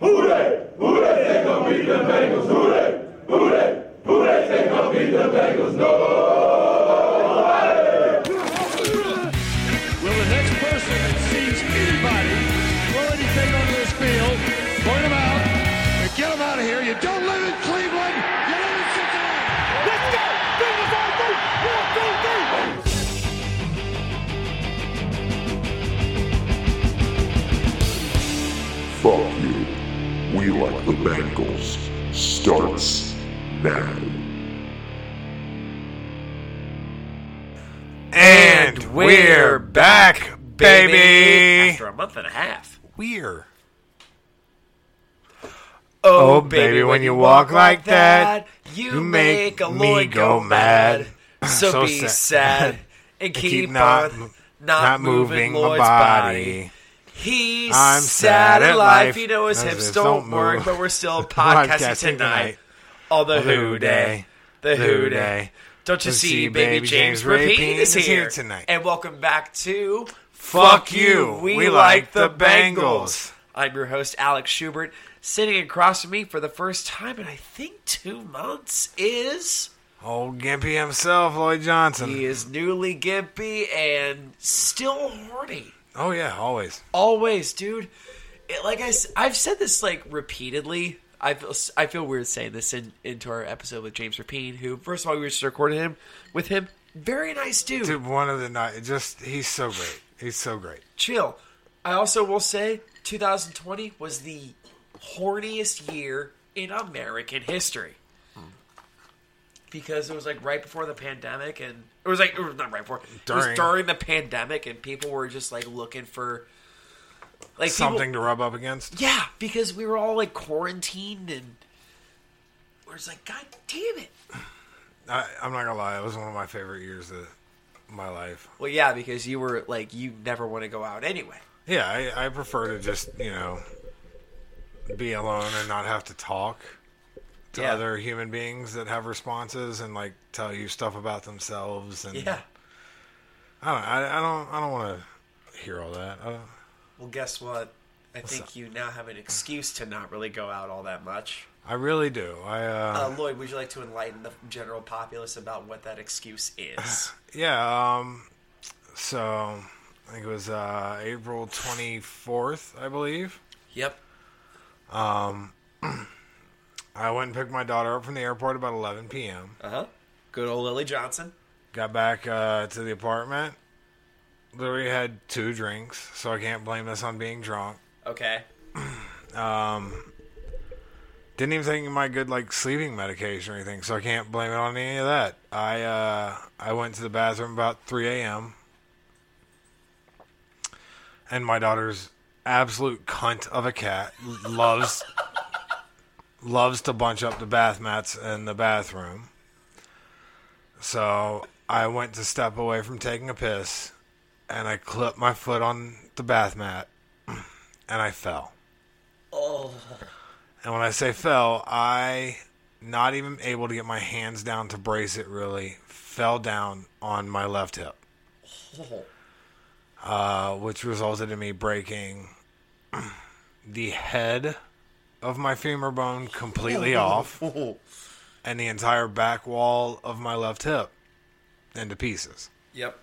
Who they? Who they? Who they think gonna beat the Bengals? Who they? Who they? Who they think gonna beat the Bengals? Nobody. Bengals. Starts now. And we're back, baby. After a month and a half. We're. Oh, oh baby, when you walk like that, you, you make, make a me Lloyd go go mad. So, So be sad. sad and keep, keep not- on not, not moving, moving my Lloyd's body. body. He's I'm sad at life. You know his As hips don't don't work, but we're still podcasting tonight. On the Who Dey. The Who Dey. Don't you see, baby James James Rapien is here tonight. And welcome back to Fuck you. We like the Bengals. I'm your host, Alex Schubert. Sitting across from me for the first time in I think two months is Old Gimpy himself, Lloyd Johnson. he is newly gimpy and still horny. Oh yeah, always. Always, dude. It, like I, I've said this like repeatedly. I feel I feel weird saying this in, into our episode with James Rapien, who first of all we just recorded him with him. Very nice dude. Dude, one of the night. Just he's so great. He's so great. Chill. I also will say 2020 was the horniest year in American history. Because it was like right before the pandemic, and it was like it was not right before. It was During. during the pandemic, and people were just like looking for like people- Something to rub up against. Yeah, because we were all like quarantined and we're just like, God damn it. I, I'm not gonna lie. It was one of my favorite years of my life. Well, yeah, because you were like, you never want to go out anyway. Yeah, I, I prefer to just you know be alone and not have to talk to Yeah. other human beings that have responses and like tell you stuff about themselves and Yeah. I don't I, I don't I don't want to hear all that. Well, guess what? I think you now have an excuse to not really go out all that much. I really do. I uh, Uh, Lloyd, would you like to enlighten the general populace about what that excuse is? yeah. Um. So I think it was uh, April 24th, I believe. yep. I went and picked my daughter up from the airport about 11 p.m. Uh huh. Good old Lily Johnson. Got back uh, to the apartment. Literally had two drinks, so I can't blame this on being drunk. Okay. um, Didn't even take my good like sleeping medication or anything, so I can't blame it on any of that. I uh, I went to the bathroom about 3 a.m. and my daughter's absolute cunt of a cat loves loves to bunch up the bath mats in the bathroom. So I went to step away from taking a piss, and I clipped my foot on the bath mat, and I fell. Oh. And when I say fell, I not even able to get my hands down to brace it really fell down on my left hip. Uh, which resulted in me breaking the head of my femur bone completely off and the entire back wall of my left hip into pieces. Yep.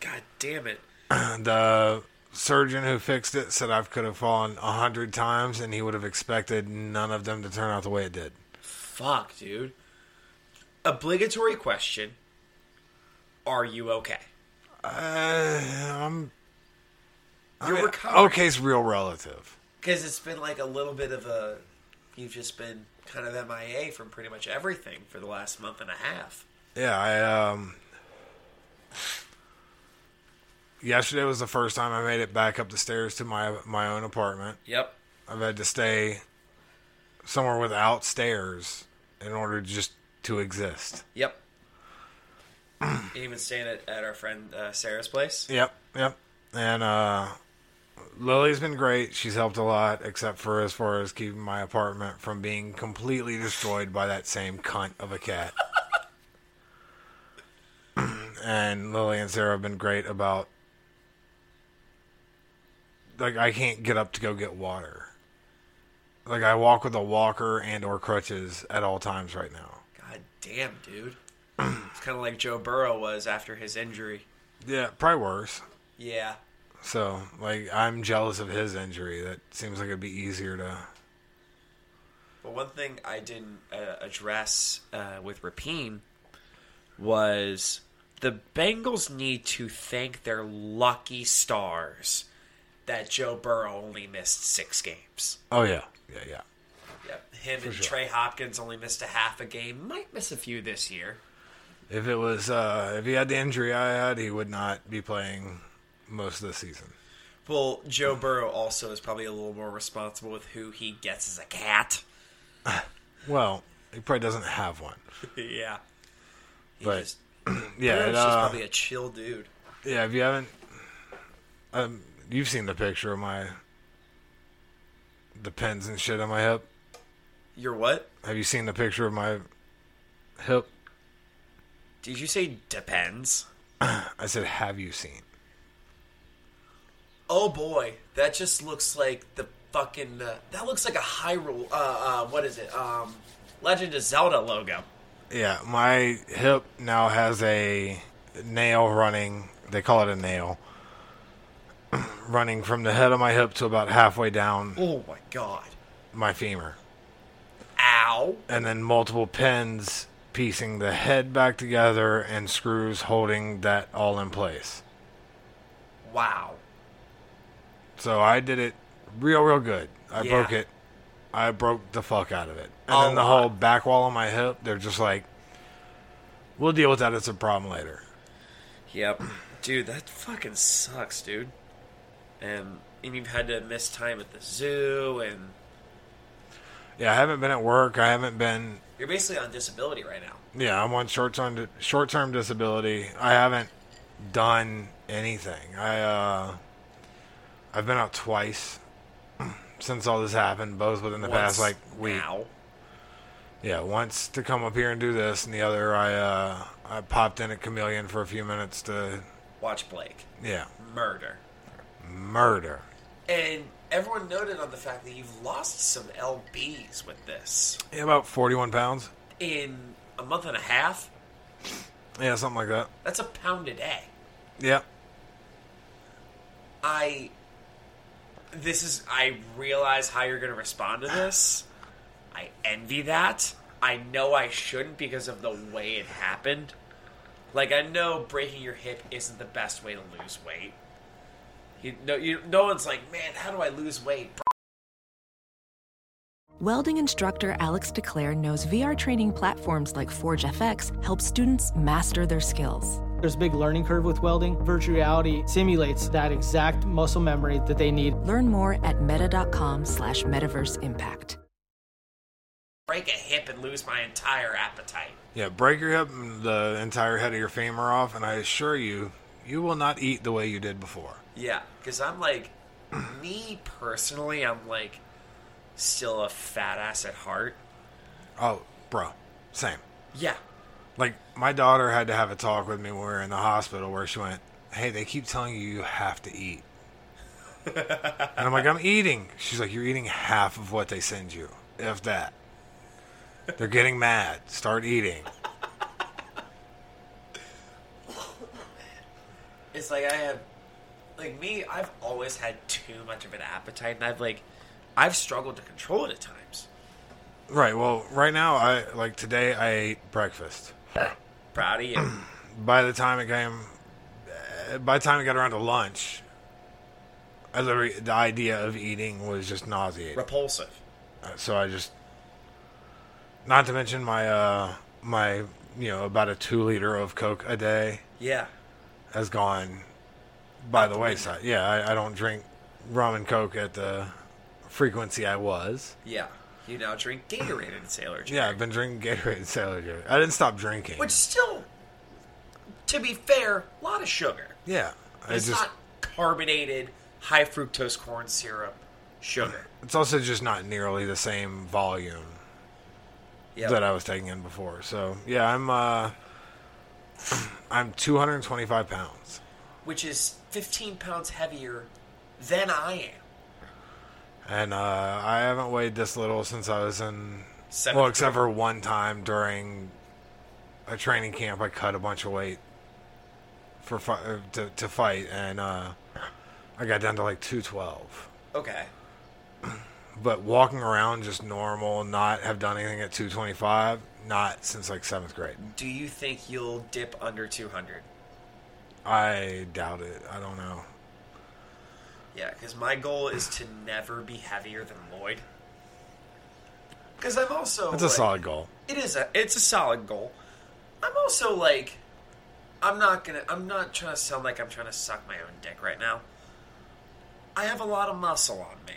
God damn it. The surgeon who fixed it said I could have fallen a hundred times and he would have expected none of them to turn out the way it did. Fuck, dude. Obligatory question. Are you okay? Uh, I'm. I You're mean, recovering. okay's real relative. Because it's been like a little bit of a. You've just been kind of MIA from pretty much everything for the last month and a half. Yeah, I um. yesterday was the first time I made it back up the stairs to my my own apartment. Yep. I've had to stay somewhere without stairs in order just to exist. Yep. Even staying at, at our friend uh, Sarah's place. Yep, yep. And uh Lily's been great. She's helped a lot, except for as far as keeping my apartment from being completely destroyed by that same cunt of a cat. and Lily and Sarah have been great about like I can't get up to go get water. Like I walk with a walker and or crutches at all times right now. God damn, dude. it's kind of like Joe Burrow was after his injury. Yeah, probably worse. Yeah. So, like, I'm jealous of his injury. That seems like it'd be easier to. But one thing I didn't uh, address uh, with Rapien was the Bengals need to thank their lucky stars that Joe Burrow only missed six games. Oh yeah, yeah, yeah. Yep. Him and sure. Trey Hopkins only missed a half a game. Might miss a few this year. If it was, uh, if he had the injury I had, he would not be playing most of the season. Well, Joe Burrow also is probably a little more responsible with who he gets as a cat. Well, he probably doesn't have one. yeah. He But, just, Yeah, Burrow's it, just uh, probably a chill dude. yeah. If you haven't, um, you've seen the picture of my the pins and shit on my hip. You're what? Have you seen the picture of my hip? Did you say depends? I said, have you seen? Oh boy, that just looks like the fucking. Uh, that looks like a Hyrule. Uh, uh, what is it? Um, Legend of Zelda logo. Yeah, my hip now has a nail running. They call it a nail. running from the head of my hip to about halfway down Oh my god. my femur. Ow. And then multiple pins piecing the head back together and screws holding that all in place. Wow. So I did it real, real good. I Yeah. broke it. I broke the fuck out of it. And A then the lot. whole back wall on my hip, they're just like, we'll deal with that. as a problem later. Yep. Dude, that fucking sucks, dude. And and you've had to miss time at the zoo, and Yeah, I haven't been at work. I haven't been. you're basically on disability right now. Yeah, I'm on short term short term disability. I haven't done anything. I uh, I've been out twice since all this happened, both within the past like week. Now. Yeah, once to come up here and do this, and the other I uh, I popped in at Chameleon for a few minutes to Watch Blake. yeah Murder. murder. And everyone noted on the fact that you've lost some LBs with this. Yeah, about 41 pounds. In a month and a half, Yeah, something like that. that's a pound a day. Yeah. I this is I realize how you're going to respond to this. I envy that. I know I shouldn't because of the way it happened. Like I know breaking your hip isn't the best way to lose weight. You no you no one's like, "Man, how do I lose weight?" Welding instructor Alex DeClaire knows VR training platforms like Forge FX help students master their skills. There's a big learning curve with welding. Virtual reality simulates that exact muscle memory that they need. Learn more at meta.com slash metaverse impact. Break a hip and lose my entire appetite. Yeah, break your hip and the entire head of your femur off, and I assure you, you will not eat the way you did before. Yeah, because I'm like, me personally, I'm like, still a fat ass at heart. Oh, bro, same. Yeah, Like, my daughter had to have a talk with me when we were in the hospital where she went, Hey, they keep telling you you have to eat. and I'm like, I'm eating. She's like, You're eating half of what they send you, if that. They're getting mad. Start eating. it's like I have, like me, I've always had too much of an appetite, and I've like, I've struggled to control it at times. Right. Well, right now, I like today. I ate breakfast. Proud of you. By the time it came, uh, by the time it got around to lunch, I literally the idea of eating was just nauseating. Repulsive. Uh, So I just, not to mention my uh my you know about a two liter of Coke a day Yeah. has gone by the wayside. Yeah, I, I don't drink rum and coke at the frequency I was. Yeah. You now drink Gatorade and Sailor Jerry. Yeah, I've been drinking Gatorade and Sailor Jerry. I didn't stop drinking. Which still, to be fair, a lot of sugar. yeah, I It's just not carbonated, high fructose corn syrup sugar. it's also just not nearly the same volume Yeah. that I was taking in before. So yeah, I'm uh, I'm 225 pounds. which is 15 pounds heavier than I am. And uh, I haven't weighed this little since I was in. Seventh well, except grade. for one time during a training camp, I cut a bunch of weight for fi- uh, to to fight, and uh, I got down to like two twelve. Okay. But walking around just normal, not have done anything at two twenty five, not since like seventh grade. Do you think you'll dip under 200? I doubt it. I don't know. Yeah, because my goal is to never be heavier than Lloyd. Because I'm also. It's a like- solid goal. It is a. It's a solid goal. I'm also like. I'm not gonna. I'm not trying to sound like I'm trying to suck my own dick right now. I have a lot of muscle on me.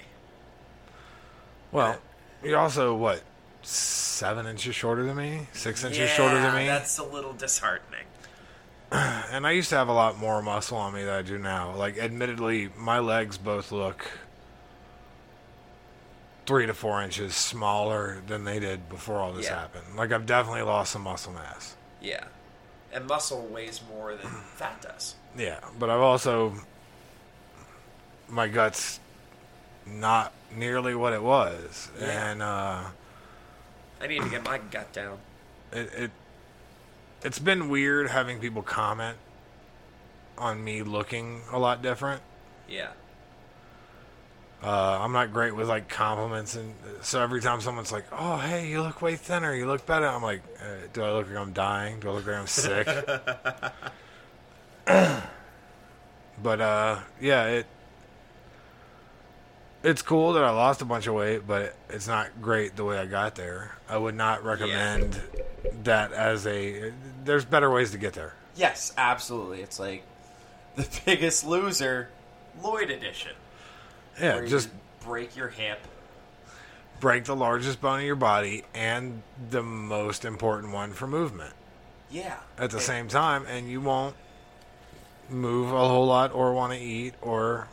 Well, you're also what seven inches shorter than me, six inches yeah, shorter than me. That's a little disheartening. And I used to have a lot more muscle on me than I do now. Like, admittedly, my legs both look three to four inches smaller than they did before all this Yeah. happened. Like, I've definitely lost some muscle mass. Yeah. And muscle weighs more than fat does. Yeah, but I've also my guts not nearly what it was, Yeah. and uh, I need to get my gut down. it, it it's been weird having people comment on me looking a lot different. Yeah. Uh, I'm not great with like compliments, and so every time someone's like, "Oh, hey, you look way thinner. You look better," I'm like, uh, "Do I look like I'm dying? Do I look like I'm sick?" but uh, yeah, it it's cool that I lost a bunch of weight, but it's not great the way I got there. I would not recommend that as a. There's better ways to get there. Yes, absolutely. It's like the biggest loser, Lloyd edition. Yeah, where you just break your hip. break the largest bone in your body and the most important one for movement. Yeah. at the And- same time, and you won't move a whole lot or want to eat or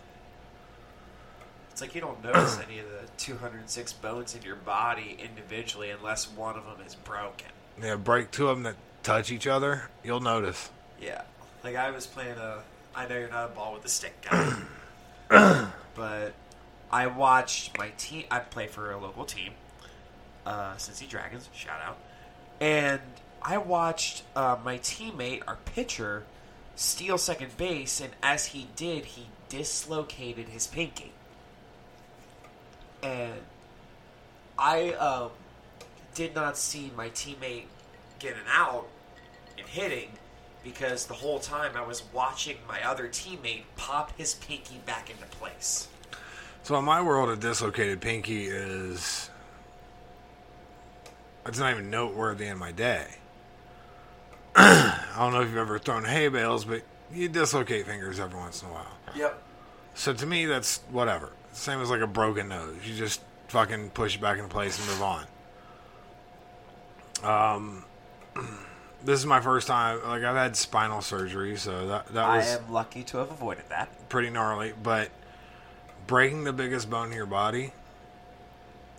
It's like you don't notice any of the 206 bones in your body individually unless one of them is broken. Yeah, break two of them that touch each other. You'll notice. Yeah. Like I was playing a. I know you're not a ball with a stick guy, but I watched my team. I play for a local team, uh, Cincy Dragons. Shout out. And I watched uh, my teammate, our pitcher, steal second base, and as he did, he dislocated his pinky. And I um, did not see my teammate get an out and hitting because the whole time I was watching my other teammate pop his pinky back into place. So in my world, a dislocated pinky is it's not even noteworthy in my day. I don't know if you've ever thrown hay bales, but you dislocate fingers every once in a while. Yep. So to me, that's whatever. Same as like a broken nose. You just fucking push it back into place and move on. Um, this is my first time. Like I've had spinal surgery, so that that was I was am lucky to have avoided that. pretty gnarly. But breaking the biggest bone in your body,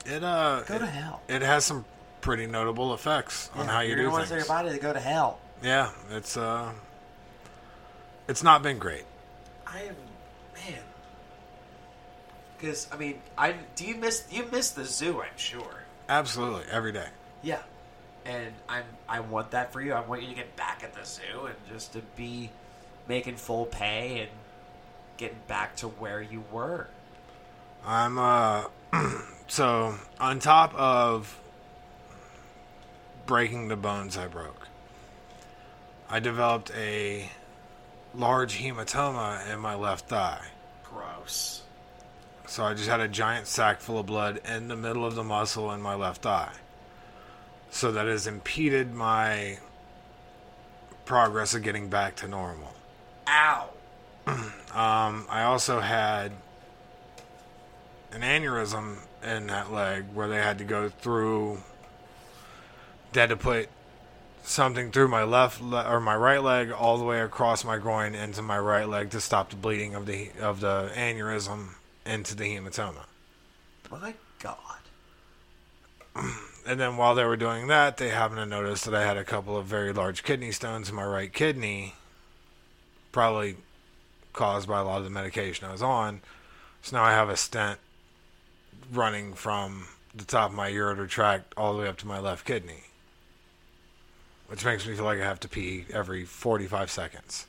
it uh, Go it, to hell. It has some pretty notable effects on how you You're do gonna want things. to tell your body to go to hell. Yeah, it's uh, it's not been great. I am, man. Because I mean, I do you miss you miss the zoo? I'm sure. Absolutely, every day. Yeah. And I'm I want that for you. I want you to get back at the zoo and just to be making full pay and getting back to where you were. I'm uh so on top of breaking the bones I broke. I developed a large hematoma in my left thigh. Gross. So I just had a giant sack full of blood in the middle of the muscle in my left thigh. So that has impeded my progress of getting back to normal. Ow. Um, I also had an aneurysm in that leg where they had to go through. They had to put something through my left le- or my right leg all the way across my groin into my right leg to stop the bleeding of the of the aneurysm into the hematoma. My God. And then while they were doing that, they happened to notice that I had a couple of very large kidney stones in my right kidney, probably caused by a lot of the medication I was on. So now I have a stent running from the top of my ureter tract all the way up to my left kidney, which makes me feel like I have to pee every 45 seconds.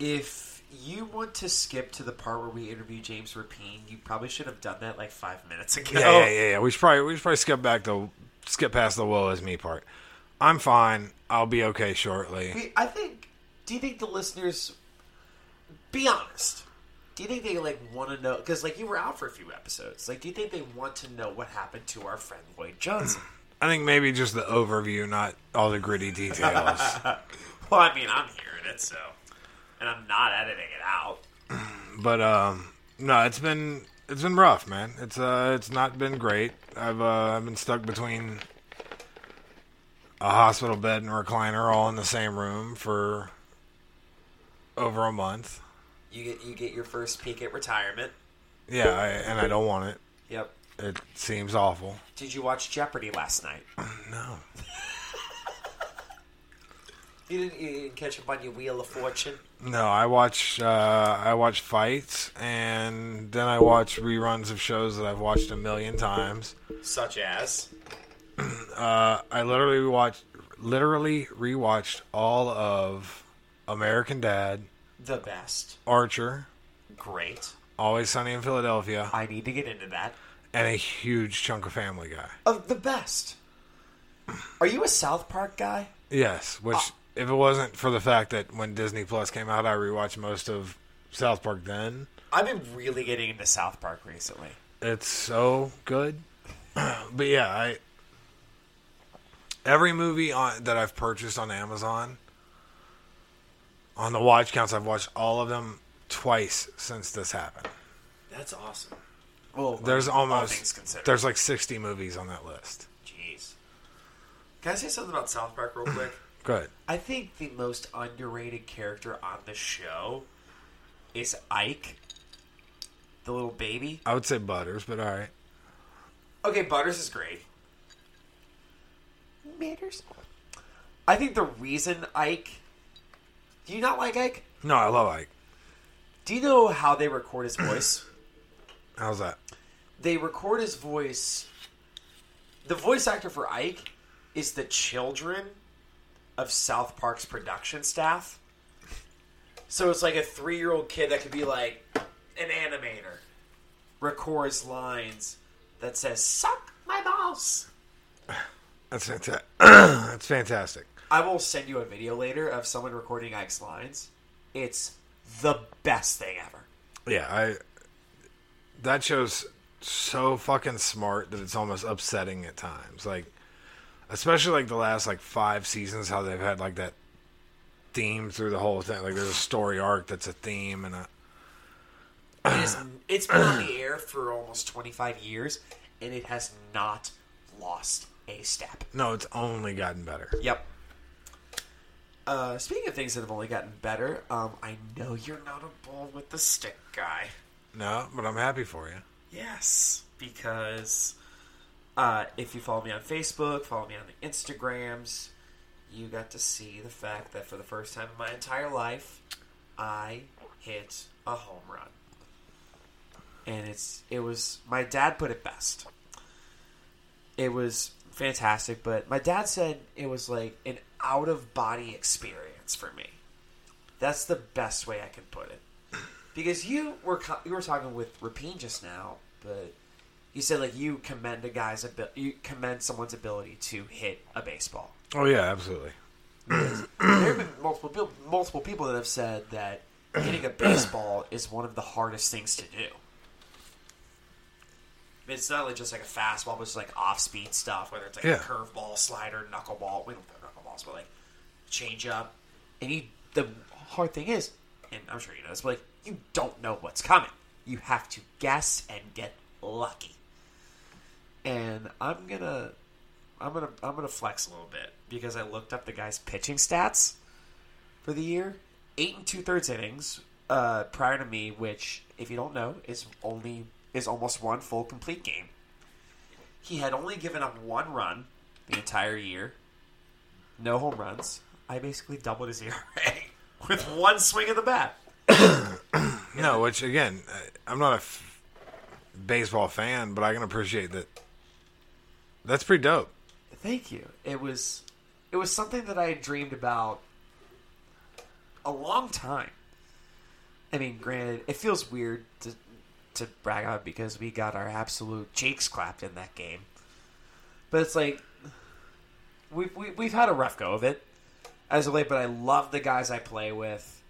If you want to skip to the part where we interview James Rapien, you probably should have done that like five minutes ago. Yeah, yeah, yeah, yeah. We should probably we should probably skip back to skip past the woe is me part. I'm fine. I'll be okay shortly. We- I think. Do you think the listeners? Be honest. Do you think they like want to know? Because like you were out for a few episodes. Like, do you think they want to know what happened to our friend Lloyd Johnson? I think maybe just the overview, not all the gritty details. well, I mean, I'm hearing it, so, and I'm not editing it out. but um, no, it's been it's been rough, man. It's uh, it's not been great. I've uh, I've been stuck between a hospital bed and recliner all in the same room for over a month. You get you get your first peek at retirement. Yeah, I, and I don't want it. Yep. It seems awful. Did you watch Jeopardy last night? No. You didn't, you didn't catch up on your Wheel of Fortune? No, I watch uh, I watch fights, and then I watch reruns of shows that I've watched a million times. Such as? Uh, I literally watched, literally rewatched all of American Dad, The best. Archer, Great. Always Sunny in Philadelphia, I need to get into that. and a huge chunk of Family Guy. Of the best. Are you a South Park guy? Yes, which if it wasn't for the fact that when Disney Plus came out, I rewatched most of South Park. Then I've been really getting into South Park recently. it's so good. but yeah, I every movie on that I've purchased on Amazon on the watch counts, I've watched all of them twice since this happened. That's awesome. Well, There's all things almost there's like 60 movies on that list. Jeez. Can I say something about South Park real quick? Good. I think the most underrated character on the show is Ike, the little baby. I would say Butters, but all right. Okay, Butters is great. Matters. I think the reason Ike. Do you not like Ike? No, I love Ike. Do you know how they record his voice? How's that? they record his voice. The voice actor for Ike is the children of South Park's production staff. So it's like a three year old kid that could be like an animator, records lines that says, Suck my balls. That's fantastic. That's fantastic. I will send you a video later of someone recording Ike's lines. It's the best thing ever. Yeah, I that show's so fucking smart that it's almost upsetting at times. Like especially like the last like 5 seasons how they've had like that theme through the whole thing. Like there's a story arc that's a theme and a It is, it's been on the air for almost 25 years, and it has not lost a step. No, it's only gotten better. Yep. Uh, speaking of things that have only gotten better, um, I know you're not a ball with the stick guy. No, but I'm happy for you. Yes, because uh, if you follow me on Facebook, follow me on the Instagrams, you got to see the fact that for the first time in my entire life, I hit a home run. And it's it was my dad put it best. It was fantastic, but my dad said it was like an out of body experience for me. That's the best way I can put it. Because you were you were talking with Rapien just now, but you said like you commend a guy's abil- you commend someone's ability to hit a baseball. Oh yeah, absolutely. there have been multiple people, multiple people that have said that hitting a baseball is one of the hardest things to do. I mean, it's not like just like a fastball, but it's like off speed stuff, whether it's like Yeah. a curveball, slider, knuckleball. We don't throw knuckleballs, but like change up. And you, the hard thing is, and I'm sure you know this, but like you don't know what's coming. You have to guess and get lucky. And I'm gonna, I'm gonna, I'm gonna flex a little bit because I looked up the guy's pitching stats for the year. Eight and two thirds innings uh, prior to me, which, if you don't know, is only is almost one full complete game. He had only given up one run the entire year, no home runs. I basically doubled his ERA with one swing of the bat. No, which again, I'm not a f- baseball fan, but I can appreciate that. That's pretty dope. Thank you. It was it was something that I had dreamed about a long time. I mean, granted, it feels weird to to brag on because we got our absolute cheeks clapped in that game. But it's like we've we, we've had a rough go of it as of late. But I love the guys I play with.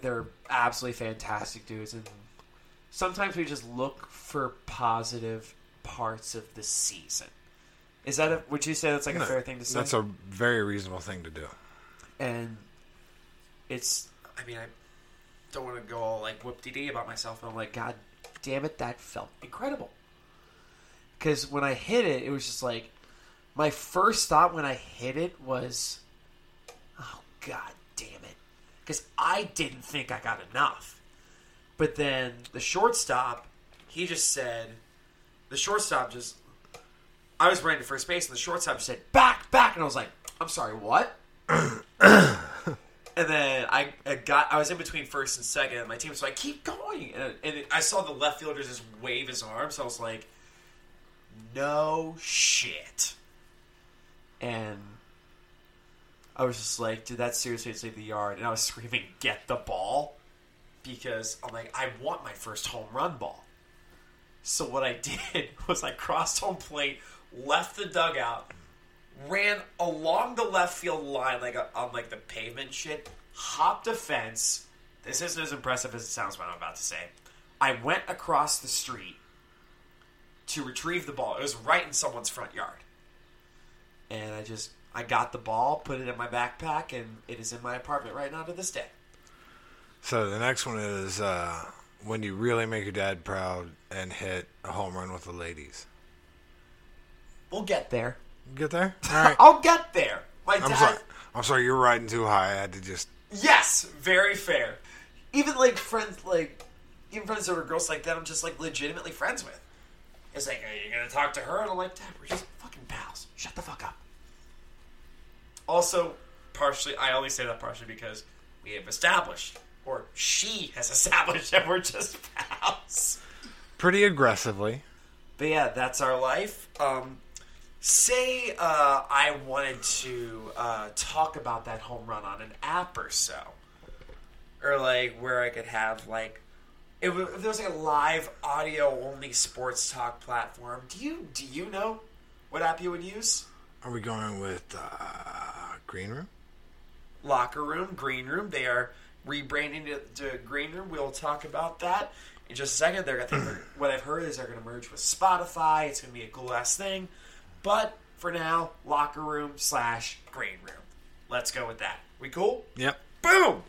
They're absolutely fantastic dudes, and sometimes we just look for positive parts of the season. Is that a? Would you say that's like a fair thing to say? That's a very reasonable thing to do. and it's. I mean, I don't want to go all like whoop de dee about myself, but I'm like, God damn it, that felt incredible. Because when I hit it, it was just like my first thought when I hit it was, "Oh God damn it," because I didn't think I got enough. But then the shortstop, he just said, the shortstop just I was running to first base, and the shortstop just said, "Back, back," and I was like, "I'm sorry, what?" and then I, I got, I was in between first and second, and my team was like, "Keep going," and, and I saw the left fielder just wave his arms. So I was like, "No shit," and I was just like, "Dude, that seriously leave the yard," and I was screaming, "Get the ball!" because I'm like, I want my first home run ball. So what I did was I crossed home plate, left the dugout, ran along the left field line like a, on like the pavement shit, hopped a fence. This isn't as impressive as it sounds what I'm about to say. I went across the street to retrieve the ball. It was right in someone's front yard. And I just I got the ball, put it in my backpack, and it is in my apartment right now to this day. So the next one is uh, when you really make your dad proud and hit a home run with the ladies. We'll get there. Get there? All right. I'll get there. My I'm dad. sorry. I'm sorry. You're riding too high. I had to just. Yes, very fair. Even like friends, like even friends that are girls like that, I'm just like legitimately friends with. It's like, are you gonna talk to her? And I'm like, Dad, we're just fucking pals. Shut the fuck up. Also, partially, I only say that partially because we have established, or she has established, that we're just pals. Pretty aggressively. But yeah, that's our life. Um, say uh, I wanted to uh, talk about that home run on an app or so, or like where I could have like if there was like a live audio only sports talk platform. Do you do you know what app you would use? Are we going with uh, Green Room? Locker Room, Green Room. They are rebranding to, to Green Room. We'll talk about that in just a second. They're, I think they're, what I've heard is they're going to merge with Spotify. It's going to be a cool ass thing. But for now, Locker Room slash Green Room. Let's go with that. We cool? Yep. Boom.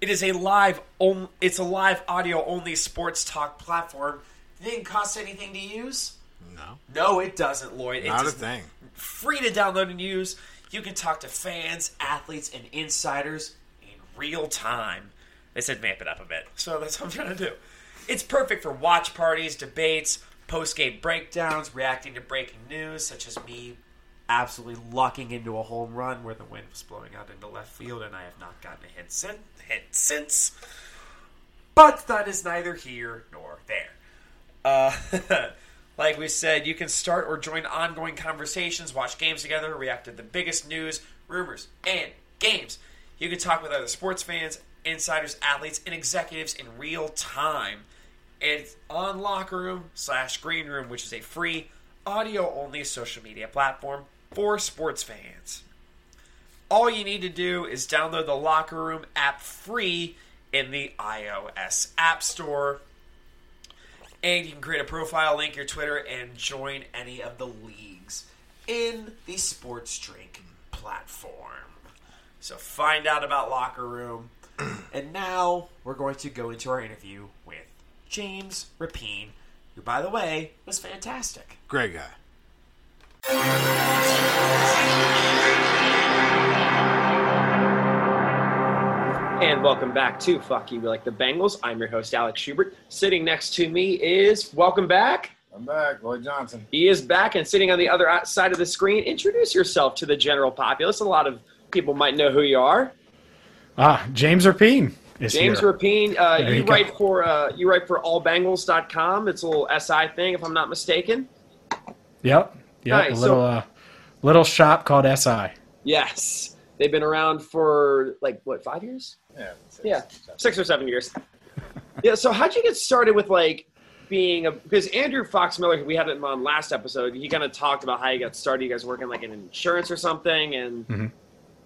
It is a live. On, it's a live audio only sports talk platform. It didn't cost anything to use. No. No, it doesn't, Lloyd. It Not a thing. free to download and use. You can talk to fans, athletes, and insiders in real time. They said vamp it up a bit, so that's what I'm trying to do. It's perfect for watch parties, debates, post game breakdowns, reacting to breaking news, such as me absolutely locking into a home run where the wind was blowing out into left field, and I have not gotten a hit since. Hit since. But that is neither here nor there. Uh, like we said, you can start or join ongoing conversations, watch games together, react to the biggest news, rumors, and games. You can talk with other sports fans, insiders, athletes, and executives in real time. It's on Locker Room slash Green Room, which is a free audio only social media platform for sports fans. All you need to do is download the Locker Room app free in the iOS App Store. And you can create a profile, link your Twitter, and join any of the leagues in the Sports Drink platform. So find out about Locker Room. and now we're going to go into our interview with James Rapien, who, by the way, was fantastic. Great guy. And welcome back to Fuck You We Like the Bengals. I'm your host, Alex Schubert. Sitting next to me is, welcome back. I'm back, Lloyd Johnson. He is back and sitting on the other side of the screen. Introduce yourself to the general populace. A lot of people might know who you are. Ah, James Rapien is James here. Rapien, uh, There you, you go. write for uh, you write for allbengals.com. It's a little SI thing, if I'm not mistaken. Yep, yep. Nice, A little so- uh, little shop called SI. Yes, they've been around for like what five years? Yeah. Yeah, six or seven years. yeah. So how'd you get started with like being a because Andrew Fox Miller, we had him on last episode, he kind of talked about how he got started. You guys working like in insurance or something, and Mhm.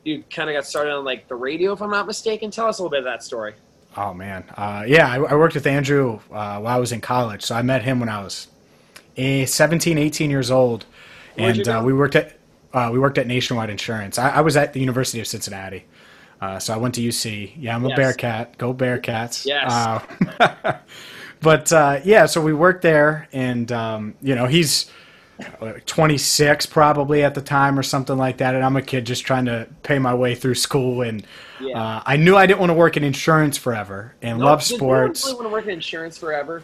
You kind of got started on like the radio, if I'm not mistaken. Tell us a little bit of that story. Oh man, uh, yeah. I, I worked with Andrew uh, while I was in college, so I met him when I was eh, 17, 18 years old, and uh, we worked at uh, we worked at Nationwide Insurance. I, I was at the University of Cincinnati, uh, so I went to UC. Yeah, I'm a Yes. Bearcat. Go Bearcats! Yes. Uh, but uh, yeah, so we worked there, and um, you know he's. Uh, 26 probably at the time or something like that and i'm a kid just trying to pay my way through school and Yeah. uh, i knew i didn't want to work in insurance forever and No, love did sports really want to work in insurance forever?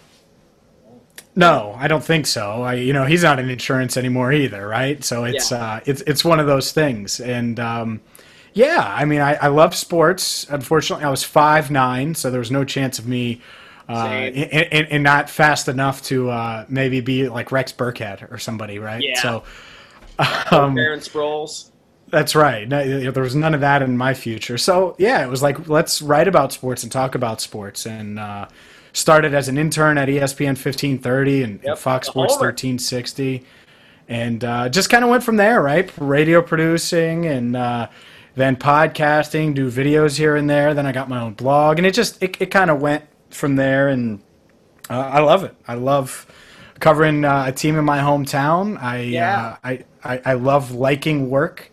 no i don't think so I, you know he's not in insurance anymore either right so it's Yeah. uh, it's it's one of those things and um, yeah i mean I, I love sports unfortunately i was five nine so there was no chance of me uh, and, and, and not fast enough to uh, maybe be like Rex Burkhead or somebody, right? Yeah. So um, Darren Sproles. That's right. No, there was none of that in my future. So yeah, it was like let's write about sports and talk about sports. And uh, started as an intern at ESPN 1530 and, and Fox Sports 1360, and uh, just kind of went from there. Right, radio producing and uh, then podcasting, do videos here and there. Then I got my own blog, and it just it, it kind of went from there. And uh, I love it. I love covering uh, a team in my hometown. I, Yeah. uh, I, I I love liking work,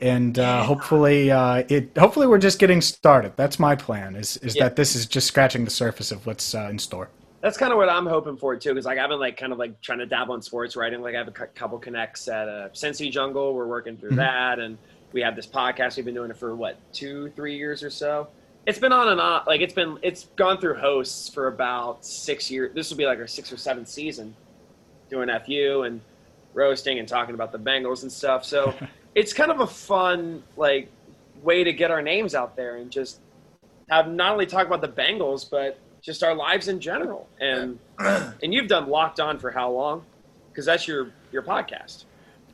and uh, hopefully uh, it. Hopefully we're just getting started. That's my plan. Is is Yeah. that this is just scratching the surface of what's uh, in store. That's kind of what I'm hoping for too, because like I've been like kind of like trying to dabble in sports writing. Like I have a couple connects at uh, Cincy Jungle. We're working through Mhm. that, and we have this podcast. We've been doing it for what two, three years or so. It's been on and on. Like it's been, it's gone through hosts for about six years. This will be like our sixth or seventh season, doing FU and roasting and talking about the Bengals and stuff. So it's kind of a fun like way to get our names out there and just have not only talk about the Bengals, but just our lives in general. And and you've done Locked On for how long? Because that's your your podcast.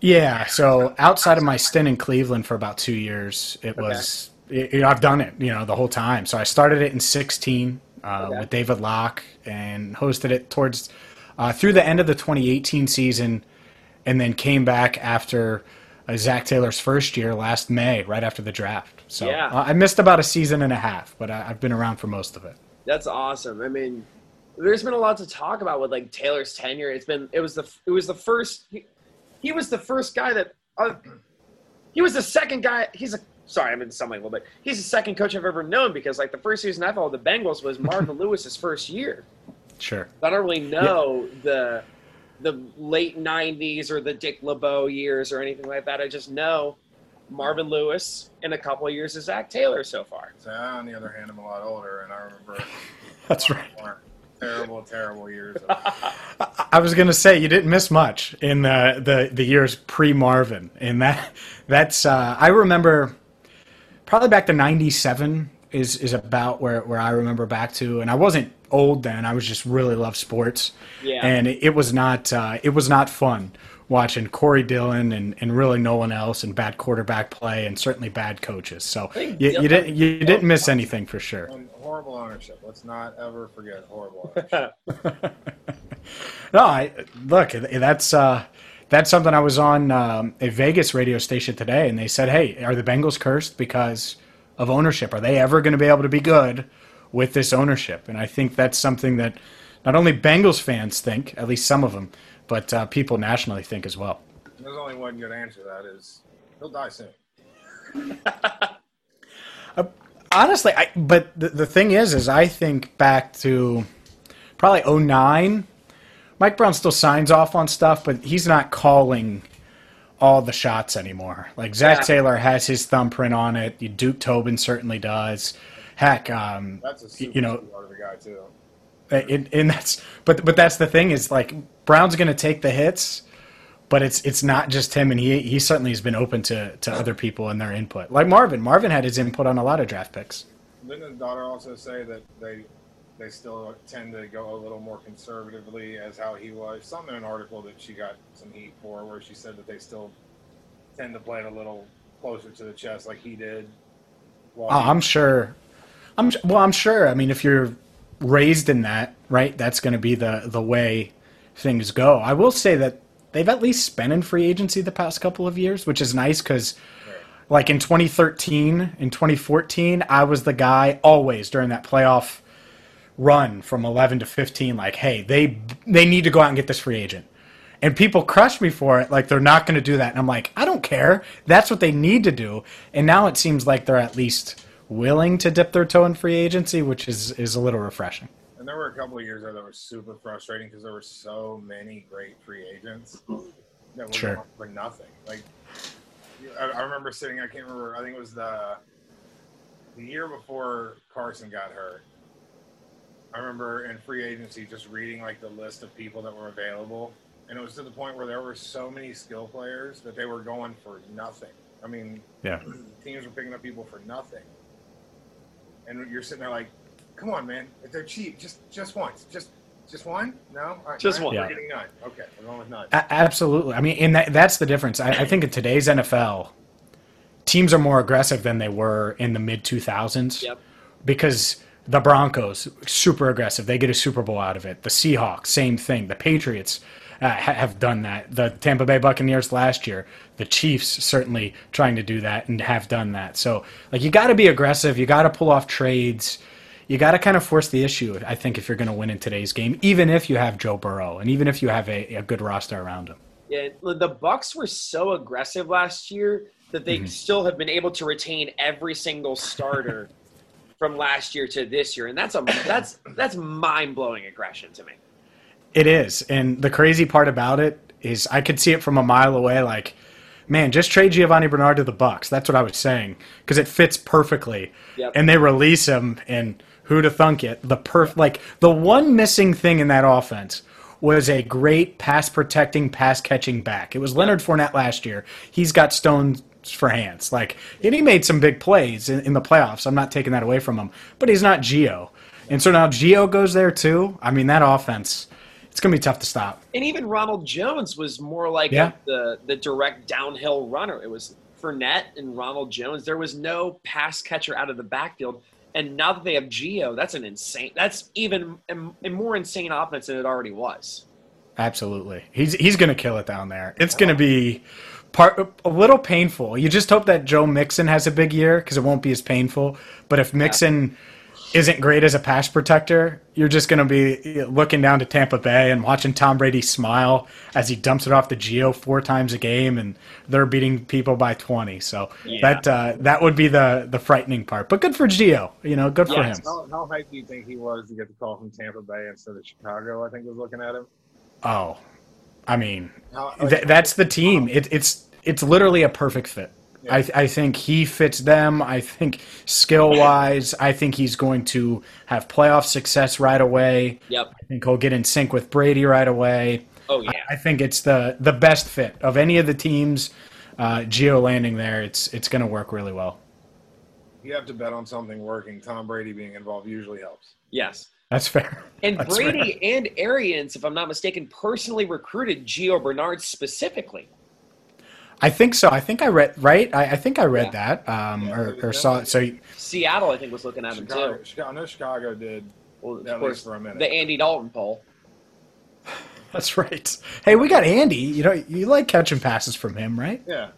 Yeah. So outside of my stint in Cleveland for about two years, it was I've done it, you know, the whole time. So I started it in 16 uh, Okay. with David Locke and hosted it towards uh, through the end of the 2018 season, and then came back after uh, Zac Taylor's first year last May, right after the draft. So Yeah. I missed about a season and a half, but I, I've been around for most of it. That's awesome. I mean, there's been a lot to talk about with like Taylor's tenure. It's been it was the it was the first he, he was the first guy that uh, he was the second guy. He's a sorry, I'm in stumbling a little bit. He's the second coach I've ever known because like the first season I followed the Bengals was Marvin Lewis's first year. Sure. I don't really know the the late '90s or the Dick LeBeau years or anything like that. I just know Marvin Lewis and a couple of years of Zac Taylor so far. So on the other hand, I'm a lot older, and I remember That's right. more terrible, terrible years. I was going to say you didn't miss much in the the, the years pre Marvin, and that that's uh, I remember probably back to '97 is is about where where I remember back to, and I wasn't old then. I was just really loved sports, Yeah. and it, it was not uh, it was not fun watching Corey Dillon and, and really no one else and bad quarterback play and certainly bad coaches. So you, you didn't you didn't miss anything for sure. horrible ownership. Let's not ever forget horrible ownership. No, I look. That's uh, that's something I was on um, a Vegas radio station today, and they said, "Hey, are the Bengals cursed because of ownership? Are they ever going to be able to be good with this ownership?" And I think that's something that not only Bengals fans think, at least some of them, but uh, people nationally think as well. There's only one good answer to that is he'll die soon. honestly, I but the, the thing is, is I think back to probably 09. Mike Brown still signs off on stuff, but he's not calling all the shots anymore. Like Zac Yeah. Taylor has his thumbprint on it. Duke Tobin certainly does. Heck, um, That's a super you know, part of the guy too. and, and that's but but that's the thing is like Brown's going to take the hits, but it's it's not just him, and he he certainly has been open to to other people and their input. Like Marvin, Marvin had his input on a lot of draft picks. Didn't his daughter also say that they they still tend to go a little more conservatively as how he was? Something in an article that she got some heat for, where she said that they still tend to play it a little closer to the chest, like he did. Oh, I'm sure. I'm well. I'm sure. I mean, if you're raised in that, right, that's going to be the the way things go. I will say that they've at least spent in free agency the past couple of years, which is nice because, like in 2013 in 2014, I was the guy always during that playoff run from 11 to 15. Like, hey, they they need to go out and get this free agent. And people crush me for it, like they're not going to do that. And I'm like, I don't care. That's what they need to do. And now it seems like they're at least willing to dip their toe in free agency, which is is a little refreshing. And there were a couple of years there that were super frustrating because there were so many great free agents that were Sure. for nothing. Like I, I remember sitting, I can't remember. I think it was the the year before Carson got hurt. I remember in free agency just reading like the list of people that were available, and it was to the point where there were so many skill players that they were going for nothing. I mean, Yeah. teams were picking up people for nothing, and you're sitting there like, "Come on, man! If they're cheap, just just once, just just one? No, All right, Just all right, one. We're getting none. Okay, we're going with none. A- absolutely. I mean, and that, that's the difference. I, I think in today's NFL, teams are more aggressive than they were in the mid 2000s. Yep. Because the Broncos, super aggressive. They get a Super Bowl out of it. The Seahawks, same thing. The Patriots uh, ha- have done that. The Tampa Bay Buccaneers last year. The Chiefs certainly trying to do that and have done that. So, like, you got to be aggressive. You got to pull off trades. You got to kind of force the issue, I think, if you're going to win in today's game, even if you have Joe Burrow and even if you have a, a good roster around him. Yeah, the Bucks were so aggressive last year that they Mm-hmm. still have been able to retain every single starter from last year to this year, and that's a that's that's mind blowing aggression to me. It is. And the crazy part about it is I could see it from a mile away like, man, just trade Giovani Bernard to the Bucks. That's what I was saying because it fits perfectly. Yep. And they release him and who to thunk it? The perf like the one missing thing in that offense was a great pass protecting, pass catching back. It was Leonard Fournette last year. He's got stones for hands. Like and he made some big plays in, in the playoffs. I'm not taking that away from him. But he's not Gio. And so now Gio goes there too. I mean that offense it's gonna be tough to stop. And even Ronald Jones was more like Yeah. the the direct downhill runner. It was Fournette and Ronald Jones. There was no pass catcher out of the backfield. And now that they have Gio, that's an insane. That's even a, a more insane offense than it already was. Absolutely. He's he's going to kill it down there. It's going to be part a little painful. You just hope that Joe Mixon has a big year cuz it won't be as painful. But if Mixon isn't great as a pass protector, you're just going to be looking down to Tampa Bay and watching Tom Brady smile as he dumps it off the Gio four times a game and they're beating people by 20. So Yeah. that uh, that would be the the frightening part. But good for Gio, you know, good for him. How, how hyped do you think he was to get the call from Tampa Bay instead of Chicago? I think was looking at him. Oh. I mean, Th- that's the team. It, it's it's literally a perfect fit. I, I think he fits them. I think skill wise, I think he's going to have playoff success right away. Yep. I think he'll get in sync with Brady right away. Oh yeah. I, I think it's the the best fit of any of the teams. Uh, Gio landing there, it's it's going to work really well. You have to bet on something working. Tom Brady being involved usually helps. Yes. That's fair. And That's Brady and Arians, if I'm not mistaken, personally recruited Gio Bernard specifically. I think so. I think I read right. I, I think I read that um, or, or saw it. So you- Seattle, I think, was looking at him too. Chicago, I know Chicago did. Well, at of least course, for a minute. the Andy Dalton poll. that's right. Hey, we got Andy. You know, you like catching passes from him, right? Yeah.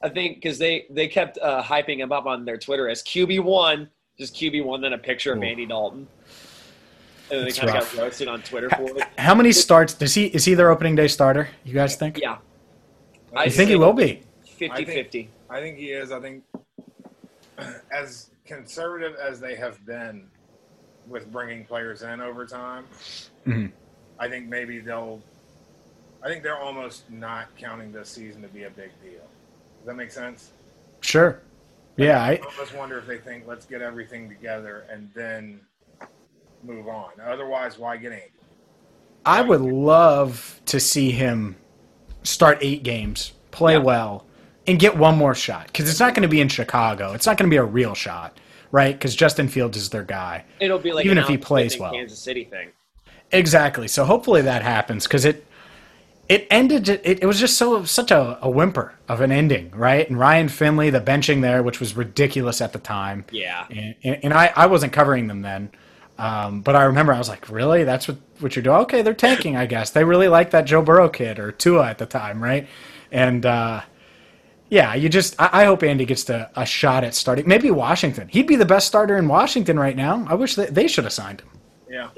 I think because they they kept uh, hyping him up on their Twitter as QB one, just QB one, then a picture of Andy Dalton, and then they kind of rough. got roasted on Twitter for it. How many starts does he? Is he their opening day starter? You guys think? Yeah, I think he will be. 50 I think- 50. I think he is. I think as conservative as they have been with bringing players in over time, Mhm. I think maybe they'll. I think they're almost not counting this season to be a big deal. Does that make sense? Sure. Yeah, I, I almost wonder if they think let's get everything together and then move on. Otherwise, why get Andy? I would love to see him start eight games, play well, and get one more shot because it's not going to be in Chicago. It's not going to be a real shot, right? Because Justin Fields is their guy. It'll be like even if he plays well. Kansas City thing. Exactly. So hopefully that happens because it it ended. It, it was just so such a, a whimper of an ending, right? And Ryan Finley, the benching there, which was ridiculous at the time. Yeah. And, and, and I, I wasn't covering them then. Um, but I remember I was like, really? That's what, what you're doing? Okay, they're tanking, I guess. They really like that Joe Burrow kid or Tua at the time, right? And uh, yeah, you just, I, I hope Andy gets to, a shot at starting. Maybe Washington. He'd be the best starter in Washington right now. I wish they, they should have signed him. Yeah.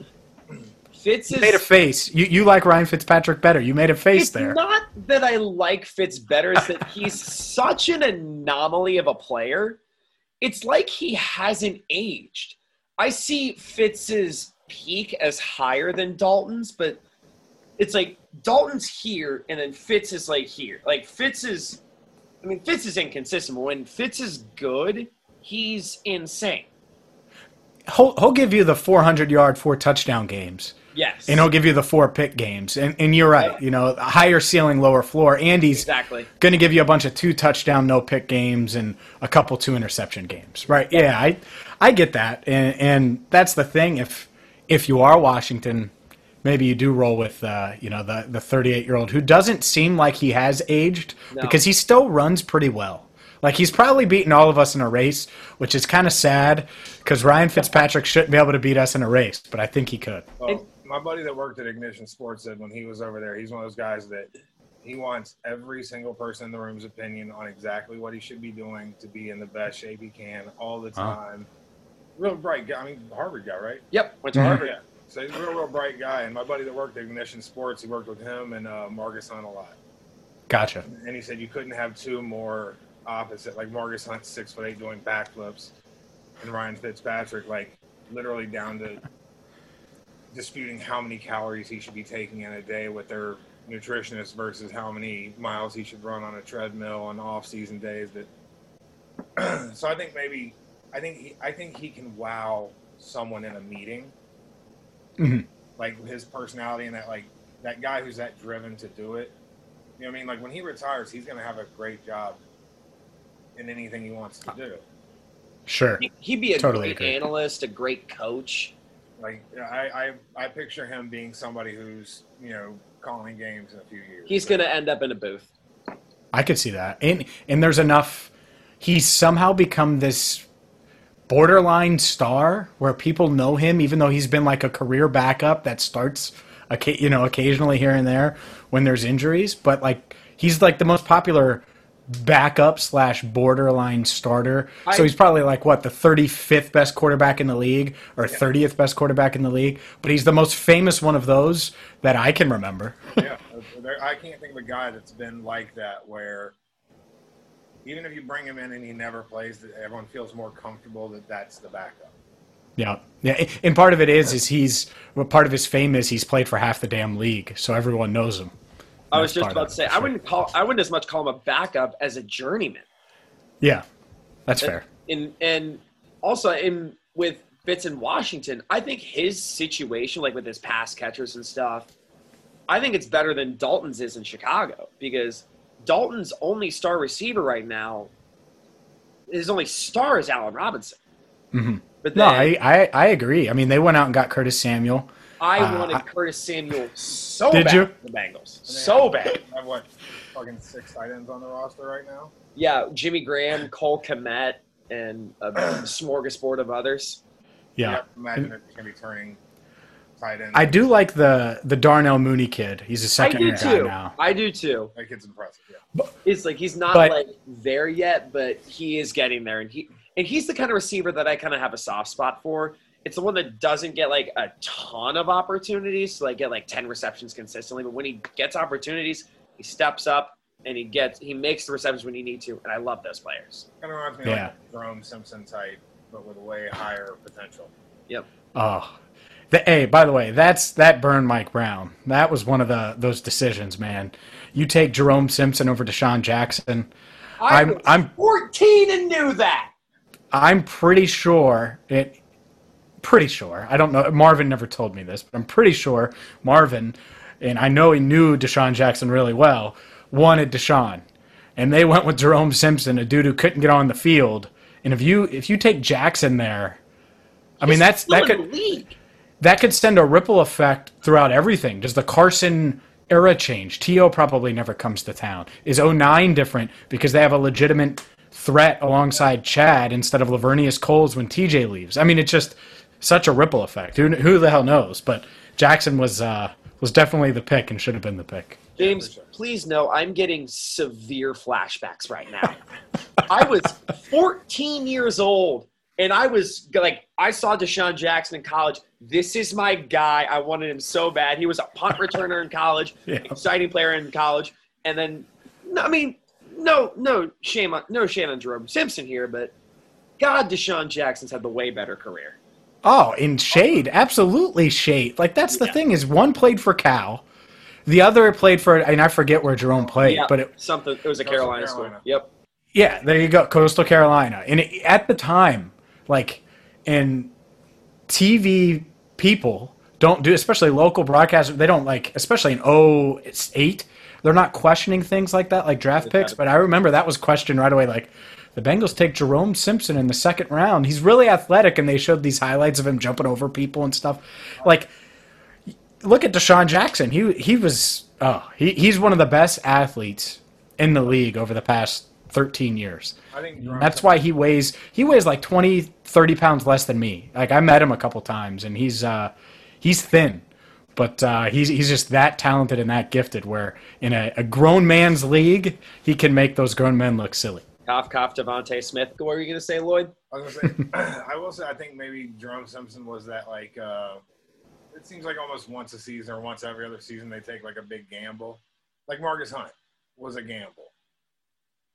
Fitz You is made a face. You, you like Ryan Fitzpatrick better. You made a face it's there. not that I like Fitz better, it's that he's such an anomaly of a player. It's like he hasn't aged. I see Fitz's peak as higher than Dalton's, but it's like Dalton's here and then Fitz is like here. Like Fitz is I mean Fitz is inconsistent, but when Fitz is good, he's insane. He'll, he'll give you the 400 yard, four touchdown games. Yes. And he'll give you the four pick games. And, and you're right. You know, higher ceiling, lower floor. Andy's Exactly. going to give you a bunch of two touchdown, no pick games and a couple two interception games. Right. Yeah. I, I get that. And, and that's the thing. If, if you are Washington, maybe you do roll with, uh, you know, the, the 38 year old who doesn't seem like he has aged No. because he still runs pretty well. Like he's probably beaten all of us in a race, which is kind of sad because Ryan Fitzpatrick shouldn't be able to beat us in a race, but I think he could. Well, my buddy that worked at Ignition Sports said when he was over there, he's one of those guys that he wants every single person in the room's opinion on exactly what he should be doing to be in the best shape he can all the Huh. Time. Real bright guy. I mean, Harvard guy, right? Yep, went to. Harvard. Yeah. So he's a real, real bright guy. And my buddy that worked at Ignition Sports, he worked with him and uh, Margus Hunt a lot. Gotcha. And he said you couldn't have two more opposite. Like Margus Hunt, six foot eight, doing backflips, and Ryan Fitzpatrick, like literally down to disputing how many calories he should be taking in a day with their nutritionist versus how many miles he should run on a treadmill on off-season days. That so I think maybe I think he, I think he can wow someone in a meeting, Mhm. like his personality and that like that guy who's that driven to do it. You know what I mean? Like when he retires, he's going to have a great job in anything he wants to do. Sure. He- He'd be a Totally great agree. analyst, a great coach. Like I, I, I picture him being somebody who's you know calling games in a few years. He's going to end up in a booth. I could see that. And and there's enough he's somehow become this borderline star where people know him even though he's been like a career backup that starts you know occasionally here and there when there's injuries, but like he's like the most popular backup slash borderline starter. so he's probably like what the 35th best quarterback in the league or 30th best quarterback in the league, but he's the most famous one of those that I can remember. yeah, I can't think of a guy that's been like that where even if you bring him in and he never plays, that everyone feels more comfortable that that's the backup. Yeah, yeah, and part of it is is he's well, part of his fame is he's played for half the damn league, so everyone knows him. I was just about to say I sure. wouldn't call I wouldn't as much call him a backup as a journeyman. Yeah, that's fair. And and also in with Fitz in Washington, I think his situation, like with his pass catchers and stuff, I think it's better than Dalton's is in Chicago because Dalton's only star receiver right now, his only star is Allen Robinson. hmm But No, I, I I agree. I mean, they went out and got Curtis Samuel. I uh, wanted I- Curtis Samuel so Did bad you? for the Bengals. And So have- bad. I have what? Fucking six tight ends on the roster right now. Yeah, Jimmy Graham, Cole Kmet, and a smorgasbord of others. Yeah, Imagine if he's gonna be turning tight end. I do like the the Darnell Mooney kid. He's a second do year guy now. I do too. That kid's impressive. Yeah. It's like he's not But- like there yet, but he is getting there, and he and he's the kind of receiver that I kind of have a soft spot for. It's the one that doesn't get like a ton of opportunities, so like get like ten receptions consistently. But when he gets opportunities, he steps up and he gets he makes the receptions when he need to, and I love those players. Kind of reminds me Yeah. of like Jerome Simpson type but with way higher potential. Yep. Oh, the, hey, by the way, that's that burned Mike Brown. That was one of the those decisions, man. You take Jerome Simpson over DeSean Jackson. I I'm I'm 14 and knew that. I'm pretty sure it. Pretty sure. I don't know. Marvin never told me this, but I'm pretty sure Marvin, and I know he knew DeSean Jackson really well, wanted DeSean, and they went with Jerome Simpson, a dude who couldn't get on the field. And if you if you take Jackson there, I mean that's that could. That could send a ripple effect throughout everything. Does the Carson era change? T.O. probably never comes to town. Is 09 different because they have a legitimate threat alongside Chad instead of Laveranues Coles when TJ leaves? I mean, it's just such a ripple effect. Who, who the hell knows? But Jackson was uh, was definitely the pick and should have been the pick. James, please know I'm getting severe flashbacks right now. I was 14 years old, and I was like, I saw DeSean Jackson in college. This is my guy. I wanted him so bad. He was a punt returner in college, Yeah. exciting player in college, and then, I mean, no, no shame on no shame on Jerome Simpson here, but God, DeSean Jackson's had the way better career. Oh, in shade, absolutely shade. Like that's the thing is one played for Cal, the other played for, and I forget where Jerome played, yeah, but it, something. It was a Carolina, Carolina. school. Yep. Yeah, there you go, Coastal Carolina. And it, at the time, like, and TV people don't do, especially local broadcasters, they don't like, especially in 08, they're not questioning things like that, like draft picks. But I remember that was questioned right away, like, the Bengals take Jerome Simpson in the second round. He's really athletic, and they showed these highlights of him jumping over people and stuff. Like, look at DeSean Jackson. He he was oh he, he's one of the best athletes in the league over the past 13 years. I think That's why he weighs he weighs like 20 30 pounds less than me. Like I met him a couple times and he's uh he's thin. But uh, he's he's just that talented and that gifted where in a, a grown man's league he can make those grown men look silly. Cough, cough, DeVonta Smith. What were you going to say, Lloyd? I was gonna say, I will say, I think maybe Jerome Simpson was that like. uh It seems like almost once a season or once every other season they take like a big gamble. Like Margus Hunt was a gamble.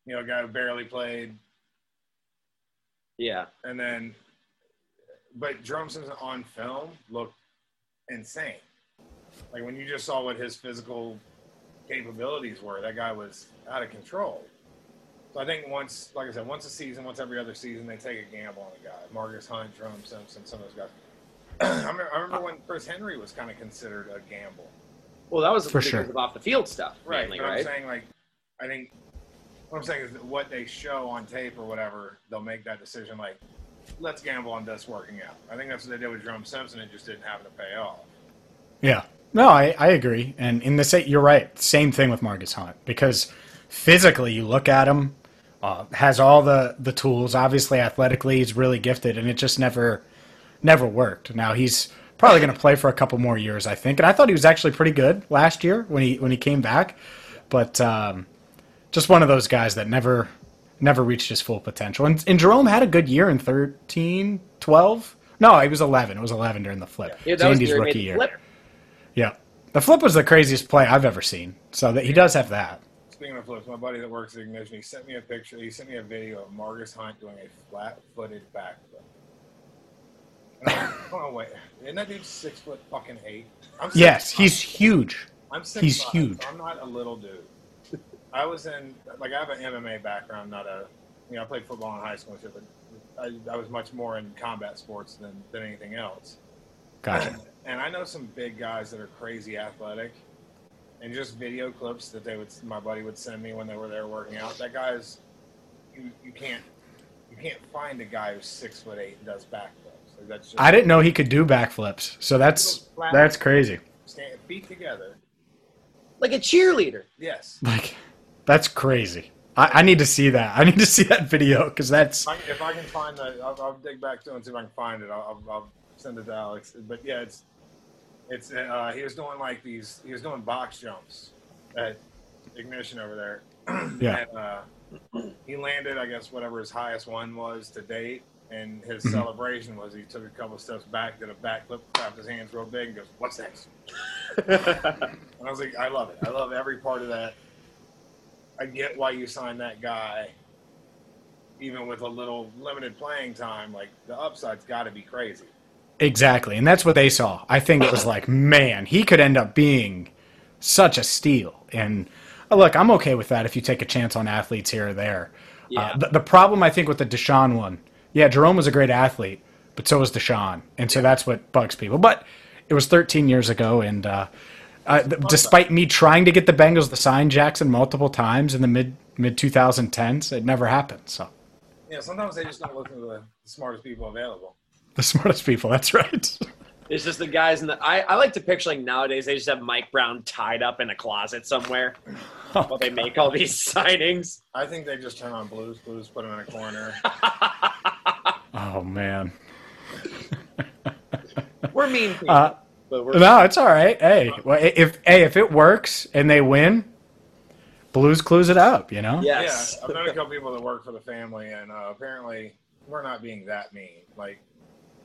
You know, a guy who barely played, Yeah. and then, but Jerome Simpson on film looked insane. Like when you just saw what his physical capabilities were, that guy was out of control. So I think once, like I said, once a season, once every other season, they take a gamble on a guy. Margus Hunt, Jerome Simpson, some of those guys. I, remember, I remember when Chris Henry was kind of considered a gamble. Well, that was For because sure. of off the field stuff, Right. mainly, but I'm right? saying like, I think what I'm saying is what they show on tape or whatever, they'll make that decision like, let's gamble on this working out. I think that's what they did with Jerome Simpson. It just didn't happen to pay off. Yeah. No, I, I agree. And in the sa- you're right. Same thing with Margus Hunt because physically you look at him, uh, has all the the tools. Obviously, athletically, he's really gifted, and it just never never worked. Now he's probably going to play for a couple more years, I think. And I thought he was actually pretty good last year when he when he came back, but um, just one of those guys that never never reached his full potential. And, and Jerome had a good year in 13, 12. No, he was 11. It was 11 during the flip. Yeah, that was Andy's the rookie made the year. flip. Yeah. The flip was the craziest play I've ever seen. So that he does have that. Speaking of flips, my buddy that works at Ignition, he sent me a picture. He sent me a video of Margus Hunt doing a flat-footed backflip. And I'm like, oh wait, isn't that dude six foot fucking eight? I'm six Yes, five. he's huge. I'm six he's five, huge. so I'm not a little dude. I was in like I have an MMA background, not a you know I played football in high school and shit, but I, I was much more in combat sports than than anything else. Gotcha. And I know some big guys that are crazy athletic, and just video clips that they would my buddy would send me when they were there working out. That guy's you, you can't you can't find a guy who's six foot eight and does backflips. Like that's just I didn't know he could do backflips. So that's that's crazy. stand feet together. Like a cheerleader. Yes. Like that's crazy. I, I need to see that. I need to see that video because that's If I, can find the, I'll, I'll dig back to it and see if I can find it. I'll, I'll, I'll send it to Alex. But yeah, it's it's uh, he was doing like these. He was doing box jumps at Ignition over there. Yeah. And, uh, he landed, I guess, whatever his highest one was to date. And his Mhm. celebration was he took a couple steps back, did a backflip, clapped his hands real big, and goes, "What's next?" and I was like, I love it. I love every part of that. I get why you signed that guy even with a little limited playing time, like the upside's got to be crazy. Exactly, and that's what they saw. I think it was like, man, he could end up being such a steal. And uh, look, I'm okay with that if you take a chance on athletes here or there. Yeah. Uh, the, the problem I think with the DeSean one, yeah, Jerome was a great athlete, but so was DeSean, and so that's what bugs people. But it was 13 years ago, and uh, uh, despite me trying to get the Bengals to sign Jackson multiple times in the mid mid 2010s, it never happened. So Yeah, sometimes they just don't look to the, the smartest people available. the smartest people, that's right. It's just the guys in the. I, I like to picture like nowadays they just have Mike Brown tied up in a closet somewhere while they make all these signings. I think they just turn on Blues Blues, put them in a corner. oh man. We're mean people, Uh, but we're No, it's all right. Hey, well, if hey, if it works and they win, Blue's Clues it up. You know. yes. Yeah, I've known a couple people that work for the family, and uh, apparently we're not being that mean. Like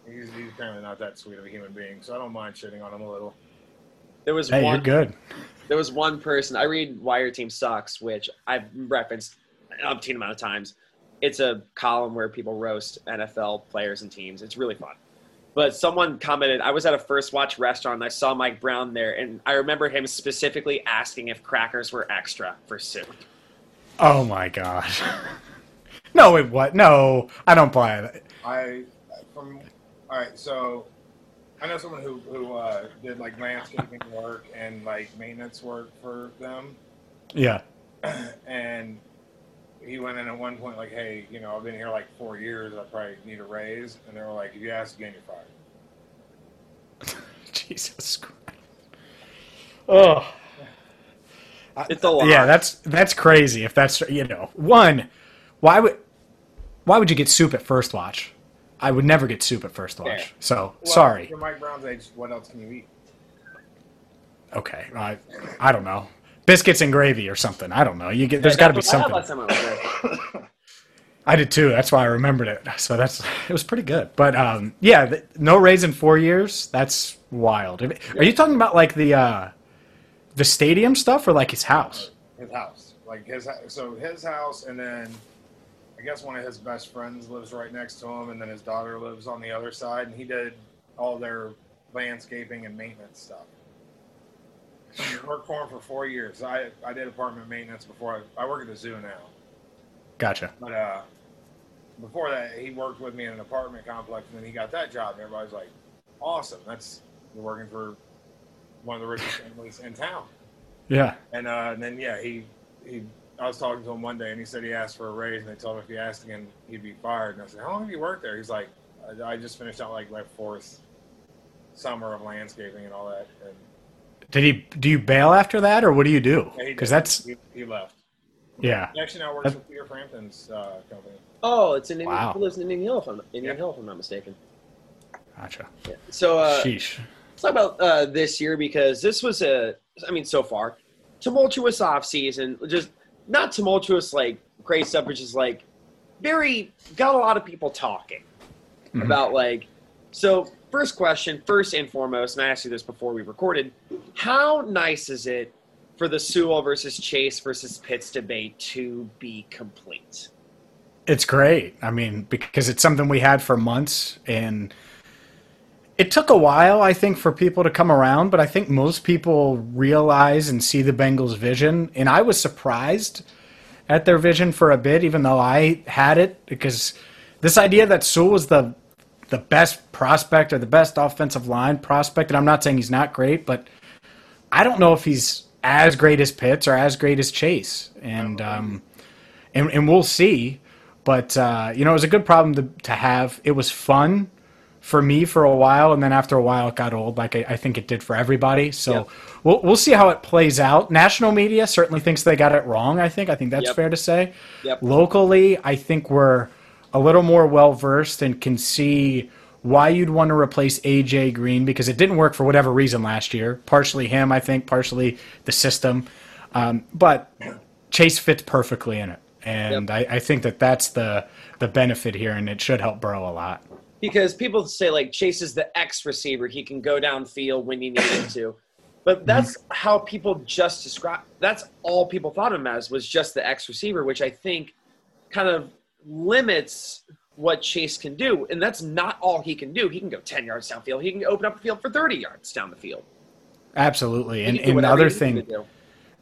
he's, he's apparently not that sweet of a human being, so I don't mind shitting on him a little. There was Hey, one. you're good. There was one person. I read Why Your Team Sucks, which I've referenced an umpteen amount of times. It's a column where people roast NFL players and teams. It's really fun. But someone commented, I was at a First Watch restaurant and I saw Mike Brown there, and I remember him specifically asking if crackers were extra for soup. Oh my gosh. no, it what? No, I don't buy it. I from all right, so I know someone who who uh, did like landscaping work and like maintenance work for them, Yeah. and he went in at one point like, "Hey, you know, I've been here like four years. I probably need a raise," and they were like, "If you ask again, you're fired." Jesus Christ. Oh. It's a lot. Yeah, that's that's crazy. If that's you know one, why would why would you get soup at first watch? I would never get soup at first watch. Yeah. So Well, sorry. For Mike Brown's age, what else can you eat? Okay, I I don't know. Biscuits and gravy or something. I don't know. You get there's got to be That's what I had something. I was there. I did too. That's why I remembered it. So that's it was pretty good. But um, yeah, the, no raise in four years. That's wild. Are you talking about like the uh, the stadium stuff or like his house? His house, like his so his house, and then I guess one of his best friends lives right next to him, and then his daughter lives on the other side, and he did all their landscaping and maintenance stuff. He worked for him for four years. I I did apartment maintenance before. I, I work at the zoo now, Gotcha. but uh, before that, he worked with me in an apartment complex, and then he got that job. And everybody's like, "Awesome! That's you're working for one of the richest families in town." Yeah. And, uh, and then yeah, he he. I was talking to him one day, and he said he asked for a raise, and they told him if he asked again, he'd be fired. And I said, "How long have you worked there?" He's like, "I, I just finished out like my fourth summer of landscaping and all that." And Did he? Do you bail after that, or what do you do? Because did. that's he, he left. yeah. He actually now works with Peter Frampton's uh, company. Oh, it's in Indian, Wow. he lives in Indian Hill, if I'm, Indian Hill, if I'm not mistaken. Gotcha. So, uh, Sheesh. let's talk about uh, this year because this was a, I mean, so far, tumultuous off season. Just not tumultuous like great stuff, but just like very got a lot of people talking Mhm. about like. So, first question, first and foremost, and I asked you this before we recorded: How nice is it for the Sewell versus Chase versus Pitts debate to be complete? It's great. I mean, because it's something we had for months, and it took a while, I think, for people to come around. But I think most people realize and see the Bengals' vision, and I was surprised at their vision for a bit, even though I had it, because this idea that Sewell was the the best prospect or the best offensive line prospect, and I'm not saying he's not great, but I don't know if he's as great as Pitts or as great as Chase, and um, and, and we'll see. But uh, you know, it was a good problem to, to have. It was fun for me for a while, and then after a while, it got old. Like I, I think it did for everybody. So Yep. we'll we'll see how it plays out. National media certainly thinks they got it wrong. I think I think that's Yep. fair to say. Yep. Locally, I think we're a little more well versed and can see why you'd want to replace AJ Green because it didn't work for whatever reason last year. Partially him, I think, partially the system. Um, but Chase fits perfectly in it, and I, I think that that's the the benefit here, and it should help Burrow a lot. because people say like Chase is the X receiver; he can go downfield when you need him to. But that's how people just describe. That's all people thought of him as was just the X receiver, which I think kind of limits what Chase can do, and that's not all he can do. He can go ten yards downfield. He can open up the field for thirty yards down the field. Absolutely, and and another thing, needs to do.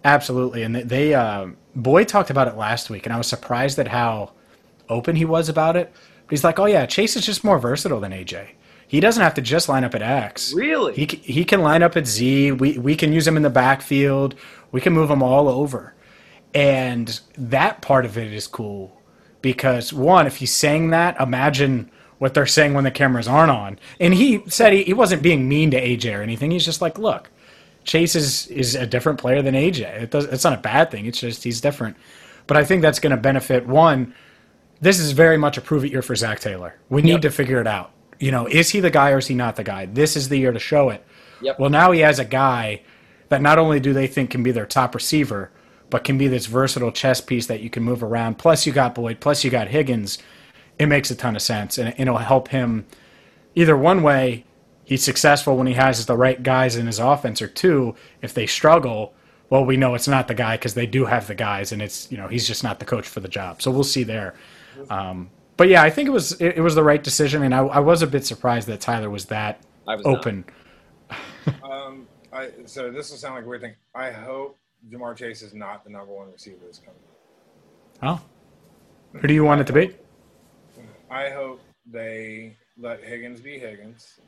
absolutely, and they uh, Boyd talked about it last week, and I was surprised at how open he was about it. But he's like, "Oh yeah, Chase is just more versatile than AJ. He doesn't have to just line up at X. Really? He he can line up at Z. We we can use him in the backfield. We can move him all over, and that part of it is cool because one, if he's saying that, imagine." What they're saying when the cameras aren't on, and he said he, he wasn't being mean to AJ or anything. He's just like, look, Chase is is a different player than AJ. It does, it's not a bad thing. It's just he's different. But I think that's going to benefit one. This is very much a prove it year for Zac Taylor. We need to figure it out. You know, is he the guy or is he not the guy? This is the year to show it. Yep. Well, now he has a guy that not only do they think can be their top receiver, but can be this versatile chess piece that you can move around. Plus, you got Boyd. Plus, you got Higgins. It makes a ton of sense, and it'll help him either one way he's successful when he has the right guys in his offense, or two, if they struggle, well, we know it's not the guy because they do have the guys, and it's you know he's just not the coach for the job. So we'll see there. Um, but yeah, I think it was it, it was the right decision, and I, I was a bit surprised that Tyler was that I was open. Um, I, so this will sound like a weird thing. I hope Ja'Marr Chase is not the number one receiver this coming. Oh, who do you want it to be? I hope they let Higgins be Higgins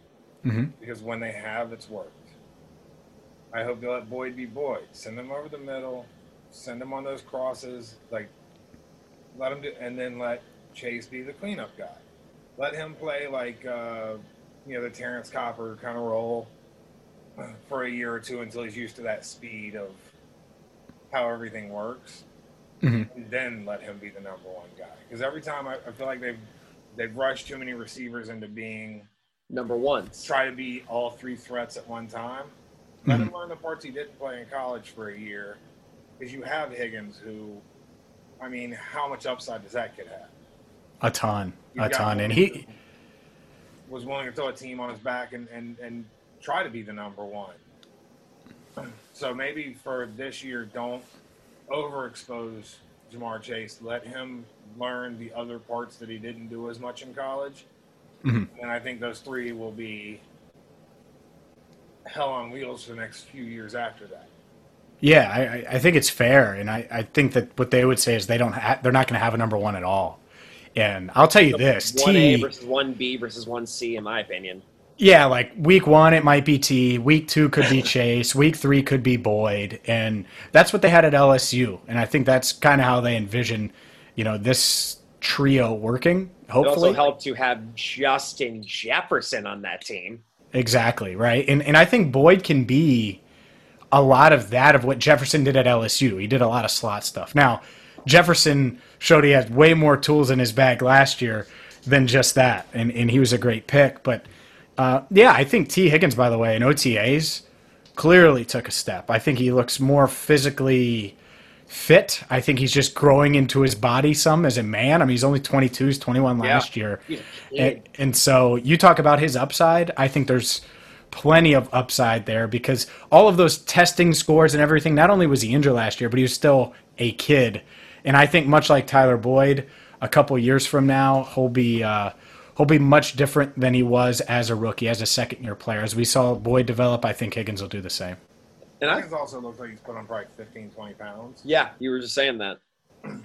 Mhm. because when they have, it's worked. I hope they let Boyd be Boyd. Send him over the middle. Send him on those crosses. Like, let him do, and then let Chase be the cleanup guy. Let him play like, uh, you know, the Terrence Copper kind of role for a year or two until he's used to that speed of how everything works. Mhm. And then let him be the number one guy. Because every time I, I feel like they've they've rushed too many receivers into being number one. Try to be all three threats at one time. Let him learn the parts he didn't play in college for a year. Because you have Higgins, who, I mean, how much upside does that kid have? A ton, You've a ton, and he was willing to throw a team on his back and, and, and try to be the number one. So maybe for this year, don't overexpose Ja'Marr Chase. Let him learn the other parts that he didn't do as much in college. Mhm. And I think those three will be hell on wheels for the next few years after that. Yeah, I, I- I think it's fair, and I, I think that what they would say is they don't ha- they're not going to have a number one at all. And I'll tell you this, One A T, versus one B versus one C, in my opinion. Yeah, like week one it might be T, week two could be Chase, week three could be Boyd, and that's what they had at LSU, and I think that's kind of how they envision, you know, this trio working. It Hopefully, also helped to have Justin Jefferson on that team. Exactly, right? And and I think Boyd can be a lot of that of what Jefferson did at LSU. He did a lot of slot stuff. Now, Jefferson showed he had way more tools in his bag last year than just that, and and he was a great pick. But uh, yeah, I think T Higgins, by the way, in OTAs, clearly took a step. I think he looks more physically fit. I think he's just growing into his body some as a man. I mean, he's only 22, he's 21 Yeah. last year. A And, and so you talk about his upside. I think there's plenty of upside there because all of those testing scores and everything, not only was he injured last year, but he was still a kid. And I think much like Tyler Boyd, a couple years from now, he'll be uh, he'll be much different than he was as a rookie, as a second year player. As we saw Boyd develop, I think Higgins will do the same. And I, Higgins also looks like he's put on probably 15, 20 pounds. yeah, you were just saying that.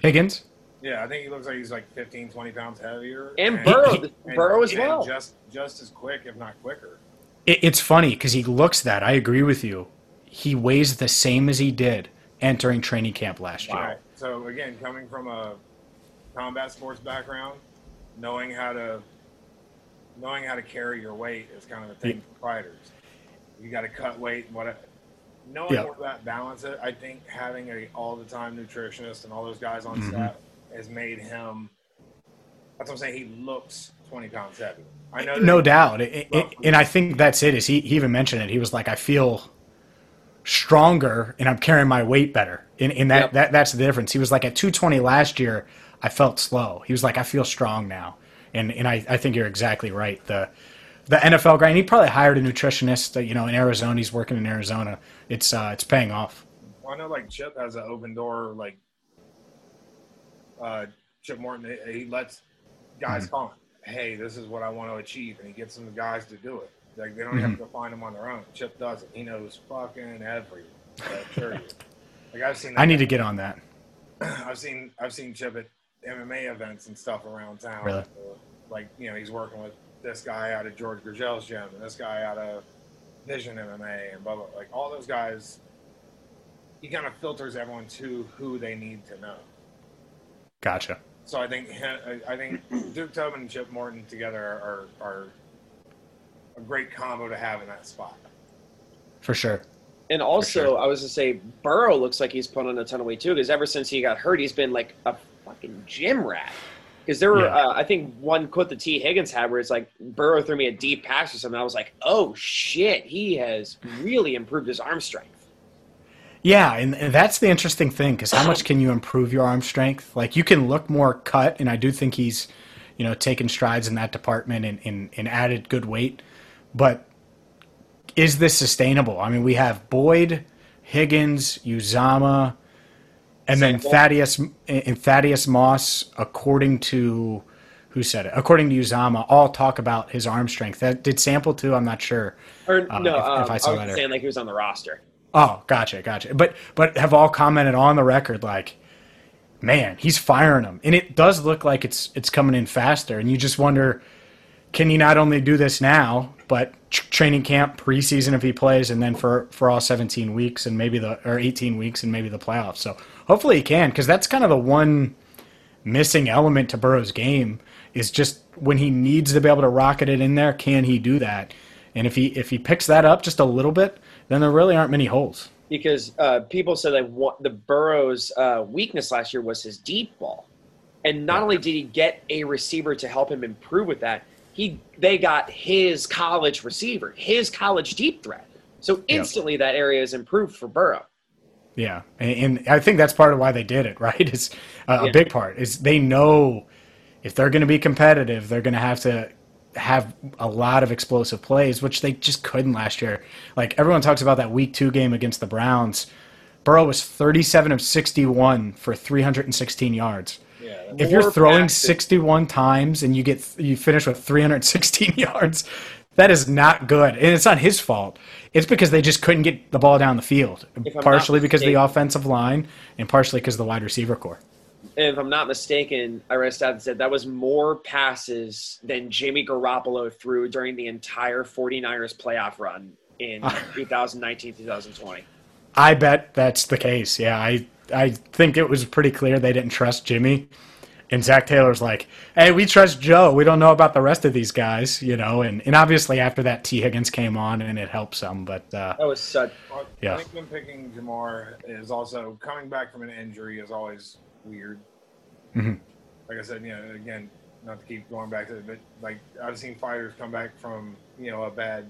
Higgins? Yeah, I think he looks like he's like 15, 20 pounds heavier. And Burrow- and- Burrow as well. Just, just as quick, if not quicker. It, it's funny because he looks that. I agree with you. He weighs the same as he did entering training camp last year. Right. So again, coming from a combat sports background, knowing how to knowing how to carry your weight is kind of a thing for fighters. You got to cut weight. What knowing Yeah. where that balance is, I think having a all the time nutritionist and all those guys on Mhm. staff has made him. That's what I'm saying. He looks 20 pounds heavier. I know. no doubt it, it, and i think that's it is he, he even mentioned it he was like i feel stronger and i'm carrying my weight better and, and that, Yep. that that's the difference he was like at 220 last year i felt slow he was like i feel strong now and and i, I think you're exactly right the the nfl guy and he probably hired a nutritionist uh, you know in arizona he's working in arizona it's uh it's paying off Well, I know like Chip has an open door like uh, Chip Morton, he, he lets guys Mhm. come. Hey, this is what I want to achieve, and he gets some guys to do it. Like they don't Mhm. have to find them on their own. Chip does it. He knows fucking everything. Like I've seen. I need that- to get on that. I've seen I've seen Chip at MMA events and stuff around town. Really? Like you know, he's working with this guy out of George Gurgel's gym and this guy out of Vision MMA and blah blah. Like all those guys, he kind of filters everyone to who they need to know. Gotcha. So I think I- I think Duke Tobin and Chip Morton together are are a great combo to have in that spot. For sure. And also, I was to say, Burrow looks like he's put on a ton of weight too, because ever since he got hurt, he's been like a fucking gym rat. Because there were, Yeah. uh, I think, one quote that T. Higgins had where it's like Burrow threw me a deep pass or something. I was like, oh shit, he has really improved his arm strength. Yeah, and, and that's the interesting thing because how much can you improve your arm strength? Like you can look more cut, and I do think he's, you know, taken strides in that department and, and, and added good weight. But is this sustainable? I mean, we have Boyd, Higgins, Uzomah, and then Thaddeus and Thaddeus Moss, according to who said it? According to Uzomah, all talk about his arm strength. That did Sample too? I'm not sure. Or uh, no, if- um, if I I, saw was that saying like he was on the roster. Oh, gotcha, gotcha. But but have all commented on the record like, man, he's firing them, and it does look like it's it's coming in faster. And you just wonder, can he not only do this now, but training camp, preseason if he plays, and then for for all 17 weeks and maybe the or 18 weeks and maybe the playoffs. So hopefully he can, because that's kind of the one missing element to Burrow's game is just when he needs to be able to rocket it in there, can he do that? And if he if he picks that up just a little bit, then there really aren't many holes. because uh, people said that what the Burrow's uh, weakness last year was his deep ball, and not only did he get a receiver to help him improve with that, he they got his college receiver, his college deep threat. So instantly that area is improved for Burrow. Yeah, and, and I think that's part of why they did it. Right, It's uh, Yeah. a big part is they know if they're going to be competitive, they're going to have to have a lot of explosive plays, which they just couldn't last year. Like everyone talks about that Week Two game against the Browns, Burrow was thirty-seven of sixty-one for three hundred and sixteen yards. if you're throwing passes. 61 times and you get you finish with 316 yards, that is not good. And it's not his fault. It's because they just couldn't get the ball down the field. If I'm not Partially because of the offensive line and partially because of the wide receiver core. And if I'm not mistaken, I read a stat that said that was more passes than Jimmy Garoppolo threw during the entire 49ers playoff run in 2019 2020. I bet that's the case. Yeah, I I think it was pretty clear they didn't trust Jimmy. And Zac Taylor's like, hey, we trust Joe. We don't know about the rest of these guys, you know. And, and obviously after that, T. Higgins came on and it helped some. But uh, That was such. Yeah. I think them picking Ja'Marr is also coming back from an injury is always weird. Mhm. Like I said, you know, again, not to keep going back to it, but like I've seen fighters come back from you know a bad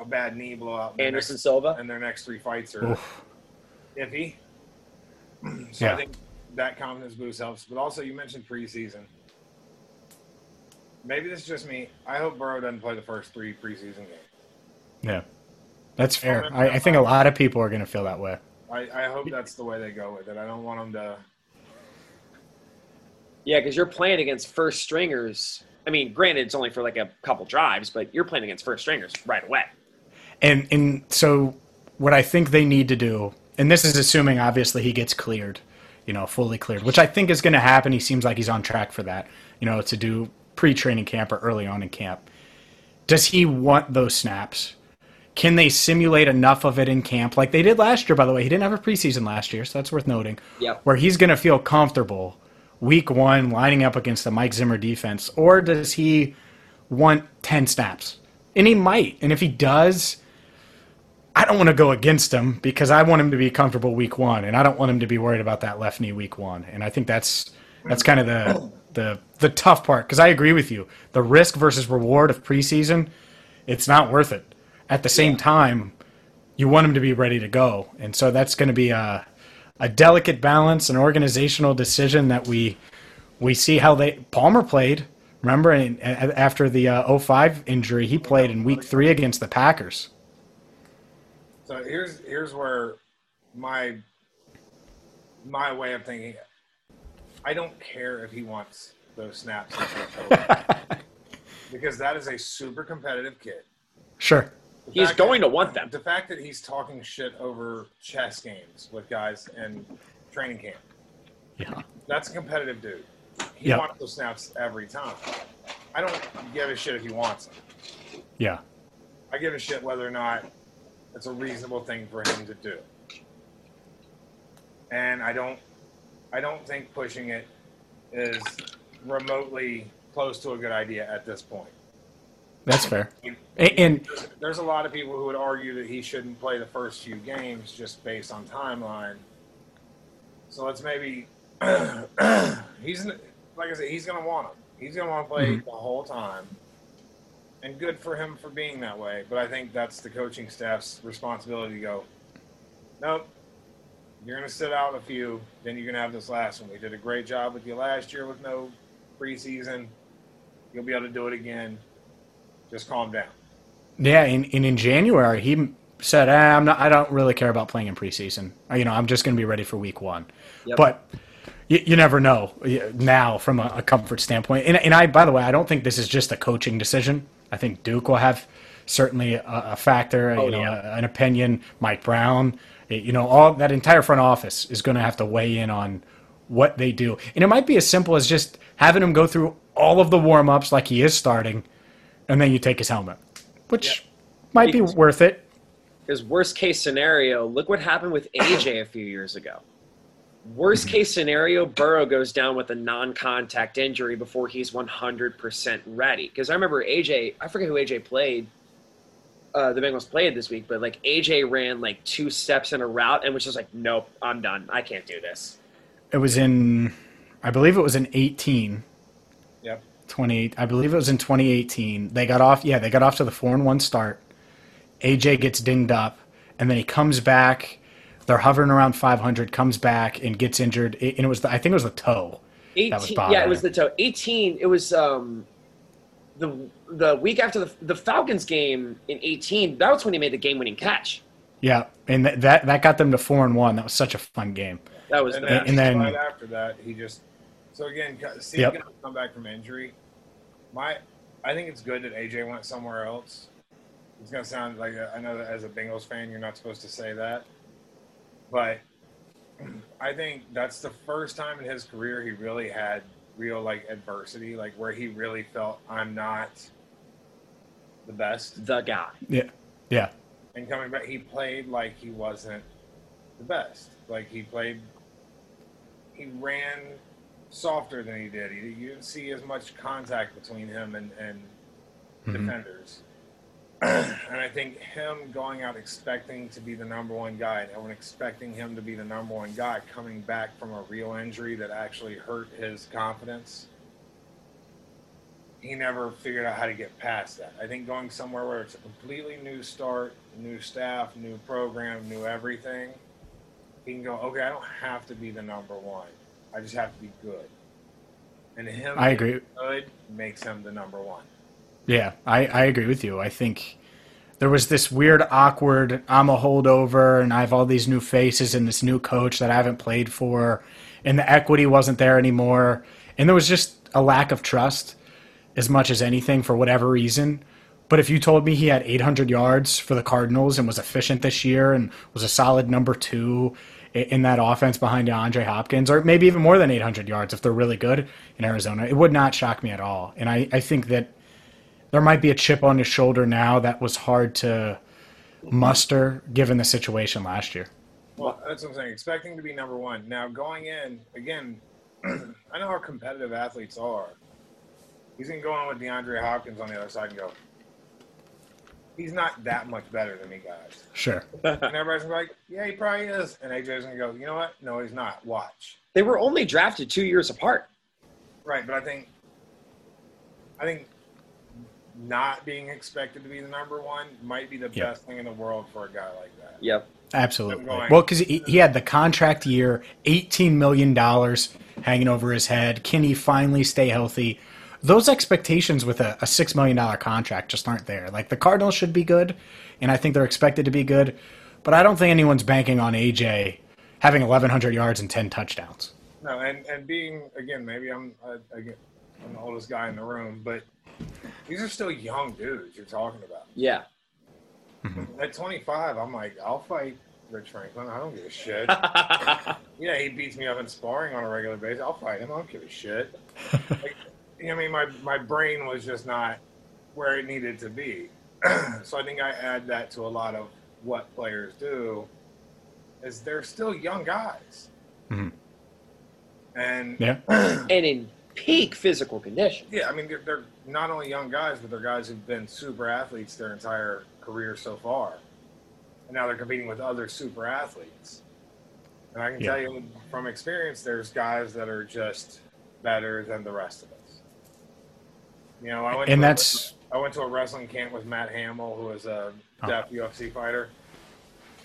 a bad knee blowout. Anderson next- Silva? and their next three fights are Oof. iffy. So Yeah. I think that confidence boost helps. But also, you mentioned preseason. Maybe this is just me. I hope Burrow doesn't play the first three preseason games. yeah, that's fair. I, I think a lot of people are going to feel that way. I, I hope that's the way they go with it. I don't want them to. Yeah, because you're playing against first stringers. I mean, granted, it's only for like a couple drives, but you're playing against first stringers right away. And and so what I think they need to do, and this is assuming obviously he gets cleared, you know, fully cleared, which I think is going to happen. He seems like he's on track for that, you know, to do pre-training camp or early on in camp. Does he want those snaps? Can they simulate enough of it in camp like they did last year? By the way, he didn't have a preseason last year, so that's worth noting. Yep. Where he's going to feel comfortable week one lining up against the Mike Zimmer defense, or does he want ten snaps? And he might, and if he does, I don't want to go against him because I want him to be comfortable week one, and I don't want him to be worried about that left knee week one. And I think that's that's kind of the the the tough part because I agree with you. The risk versus reward of preseason, it's not worth it. At the same time, you want him to be ready to go, and so that's going to be a a delicate balance, an organizational decision that we we see how they Palmer played. Remember, in, after the uh, 05 injury, he played in week three against the Packers. So here's here's where my my way of thinking. I don't care if he wants those snaps because that is a super competitive kid. Sure. The He's going that- to want them. The fact that he's talking shit over chess games with guys in training camp. Yeah. That's a competitive dude. He Yeah. wants those snaps every time. I don't give a shit if he wants them. Yeah. I give a shit whether or not it's a reasonable thing for him to do. And I don't I don't think pushing it is remotely close to a good idea at this point. That's fair. And, and There's, there's a lot of people who would argue that he shouldn't play the first few games just based on timeline. So let's maybe he's like I said, he's gonna want him. He's gonna want to play Mhm. the whole time, and good for him for being that way. But I think that's the coaching staff's responsibility to go. Nope, you're gonna sit out a few, then you're gonna have this last one. We did a great job with you last year with no preseason. You'll be able to do it again. Just calm down. Yeah, and, and in January he said, ah, "I'm not. I don't really care about playing in preseason. Uh, You know, I'm just going to be ready for week one." Yep. But you, you never know now from a, a comfort standpoint. And, and I, by the way, I don't think this is just a coaching decision. I think Duke will have certainly a, a factor. Oh, you know, yeah. a- an opinion. Mike Brown. You know, all that entire front office is going to have to weigh in on what they do. And it might be as simple as just having him go through all of the warm ups like he is starting, and then you take his helmet, which might be worth it. Because worst case scenario, look what happened with AJ a few years ago. Worst case scenario, Burrow goes down with a non-contact injury before he's 100% ready. Because I remember AJ, I forget who AJ played. Uh, the Bengals played this week, but like AJ ran like two steps in a route and was just like, "Nope, I'm done. I can't do this." It was in, I believe it was in 18, Yep. 20, I believe it was in 2018. They got off, yeah, they got off to the 4 and 1 start. AJ gets dinged up, and then he comes back. They're hovering around 500, comes back and gets injured. And it was, the, I think it was the toe. that was 18 yeah it was the toe 18 it was um the the week after the, the falcons game in 18 that was when he made the game-winning catch Yeah, and th- that that got them to 4 and 1. That was such a fun game. that was And, bad. then, and then- right after that, he just so again, co- seeing Yep. him come back from injury. My, I think it's good that AJ went somewhere else. It's gonna sound like a, I know that as a Bengals fan, you're not supposed to say that, but I think that's the first time in his career he really had real like adversity, like where he really felt I'm not the best. the guy Yeah. Yeah. And coming back, he played like he wasn't the best. Like he played, he ran softer than he did. He, you didn't see as much contact between him and, and Mhm. defenders. And I think him going out expecting to be the number one guy, and everyone expecting him to be the number one guy, coming back from a real injury that actually hurt his confidence. He never figured out how to get past that. I think going somewhere where it's a completely new start, new staff, new program, new everything, he can go, okay, I don't have to be the number one. I just have to be good. And him I being agree. good makes him the number one. Yeah, I, I agree with you. I think there was this weird, awkward, I'm a holdover and I have all these new faces and this new coach that I haven't played for, and the equity wasn't there anymore. And there was just a lack of trust as much as anything for whatever reason. But if you told me he had 800 yards for the Cardinals and was efficient this year and was a solid number two in that offense behind DeAndre Hopkins, or maybe even more than 800 yards if they're really good in Arizona, it would not shock me at all. And I, I think that there might be a chip on his shoulder now that was hard to muster given the situation last year. Well, that's what I'm saying. Expecting to be number one. Now, going in, again, I know how competitive athletes are. He's going to go in with DeAndre Hopkins on the other side and go, he's not that much better than me, guys. Sure. and everybody's gonna be like, yeah, he probably is. And AJ's going to go, you know what? No, he's not. Watch. they were only drafted two years apart Right, but I think, I think not being expected to be the number one might be the Yeah. best thing in the world for a guy like that. yep Absolutely. Going- Well, because he, he had the contract year, $18 million hanging over his head. Can he finally stay healthy? Those expectations with a, a $6 million contract just aren't there. Like, the Cardinals should be good, and I think they're expected to be good, but I don't think anyone's banking on AJ having 1,100 yards and 10 touchdowns. No, and and being again, maybe I'm uh, again, I'm the oldest guy in the room, but these are still young dudes you're talking about. Yeah. At 25, I'm like, I'll fight Rich Franklin. I don't give a shit. yeah, he beats me up in sparring on a regular basis. I'll fight him. I don't give a shit. like, you know, what I mean, my my brain was just not where it needed to be. so I think I add that to a lot of what players do. Is they're still young guys, Mhm. and Yeah. and in peak physical condition. yeah, I mean, they're, they're not only young guys, but they're guys who've been super athletes their entire career so far. And now they're competing with other super athletes. And I can Yeah. tell you from experience, there's guys that are just better than the rest of us. You know, I went And to that's- I went to a wrestling camp with Matt Hamill, who is a Oh. deaf UFC fighter.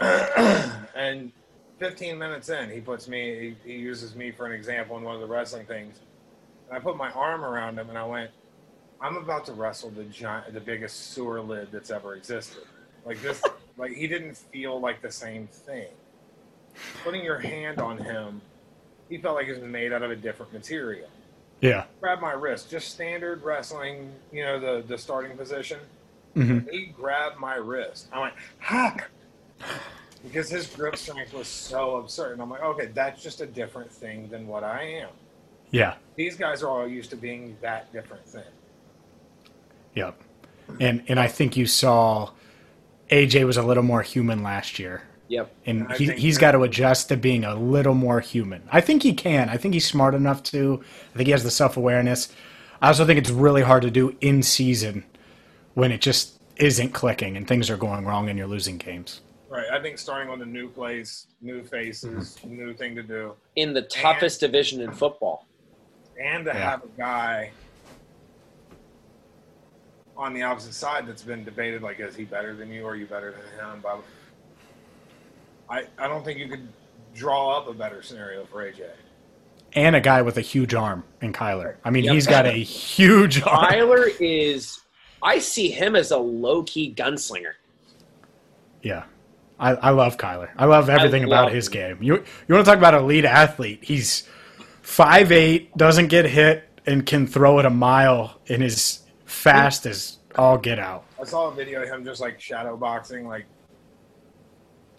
and 15 minutes in, he puts me, he, he uses me for an example in one of the wrestling things. And I put my arm around him and I went, I'm about to wrestle the giant, the biggest sewer lid that's ever existed. Like this, like he didn't feel like the same thing. Putting your hand on him, he felt like he was made out of a different material. Yeah. Grab my wrist, just standard wrestling, you know, the the starting position. Mhm. He grabbed my wrist. I went, ha! Because his grip strength was so absurd. And I'm like, okay, that's just a different thing than what I am. Yeah. These guys are all used to being that different thing. Yep. And and I think you saw AJ was a little more human last year. Yep. And I he's got to adjust to being a little more human. I think he can. I think he's smart enough to. I think he has the self awareness. I also think it's really hard to do in season when it just isn't clicking and things are going wrong and you're losing games. Right. I think starting on a new place, new faces, mm-hmm. new thing to do, In the toughest division in football. And to Yeah. have a guy on the opposite side that's been debated like, is he better than you? Or are you better than him? Blah, blah. I, I don't think you could draw up a better scenario for AJ. And a guy with a huge arm in Kyler. I mean, Yep. he's got a huge arm. Kyler is. I see him as a low key gunslinger. Yeah. I, I love Kyler. I love everything love about his game. You you want to talk about elite athlete? He's 5'8", doesn't get hit, and can throw it a mile and is fast as all get out. I saw a video of him just like shadow boxing, like,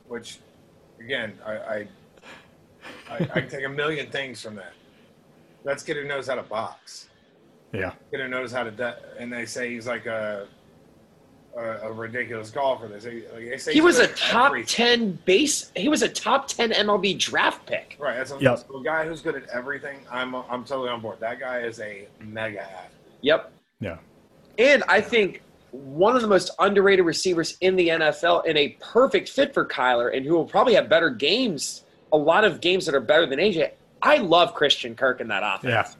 which, again, I, I, I, I take a million things from that. That's kid who knows how to box. Yeah. Kid who knows how to, de- and they say he's like a, a, a ridiculous golfer. They say, like, they say He was a top everything. ten base. He was a top ten MLB draft pick. Right. That's a, Yep. a guy who's good at everything. I'm, I'm totally on board. That guy is a mega athlete. Yep. Yeah. And I think one of the most underrated receivers in the NFL and a perfect fit for Kyler and who will probably have better games, a lot of games that are better than AJ. I love Christian Kirk in that offense.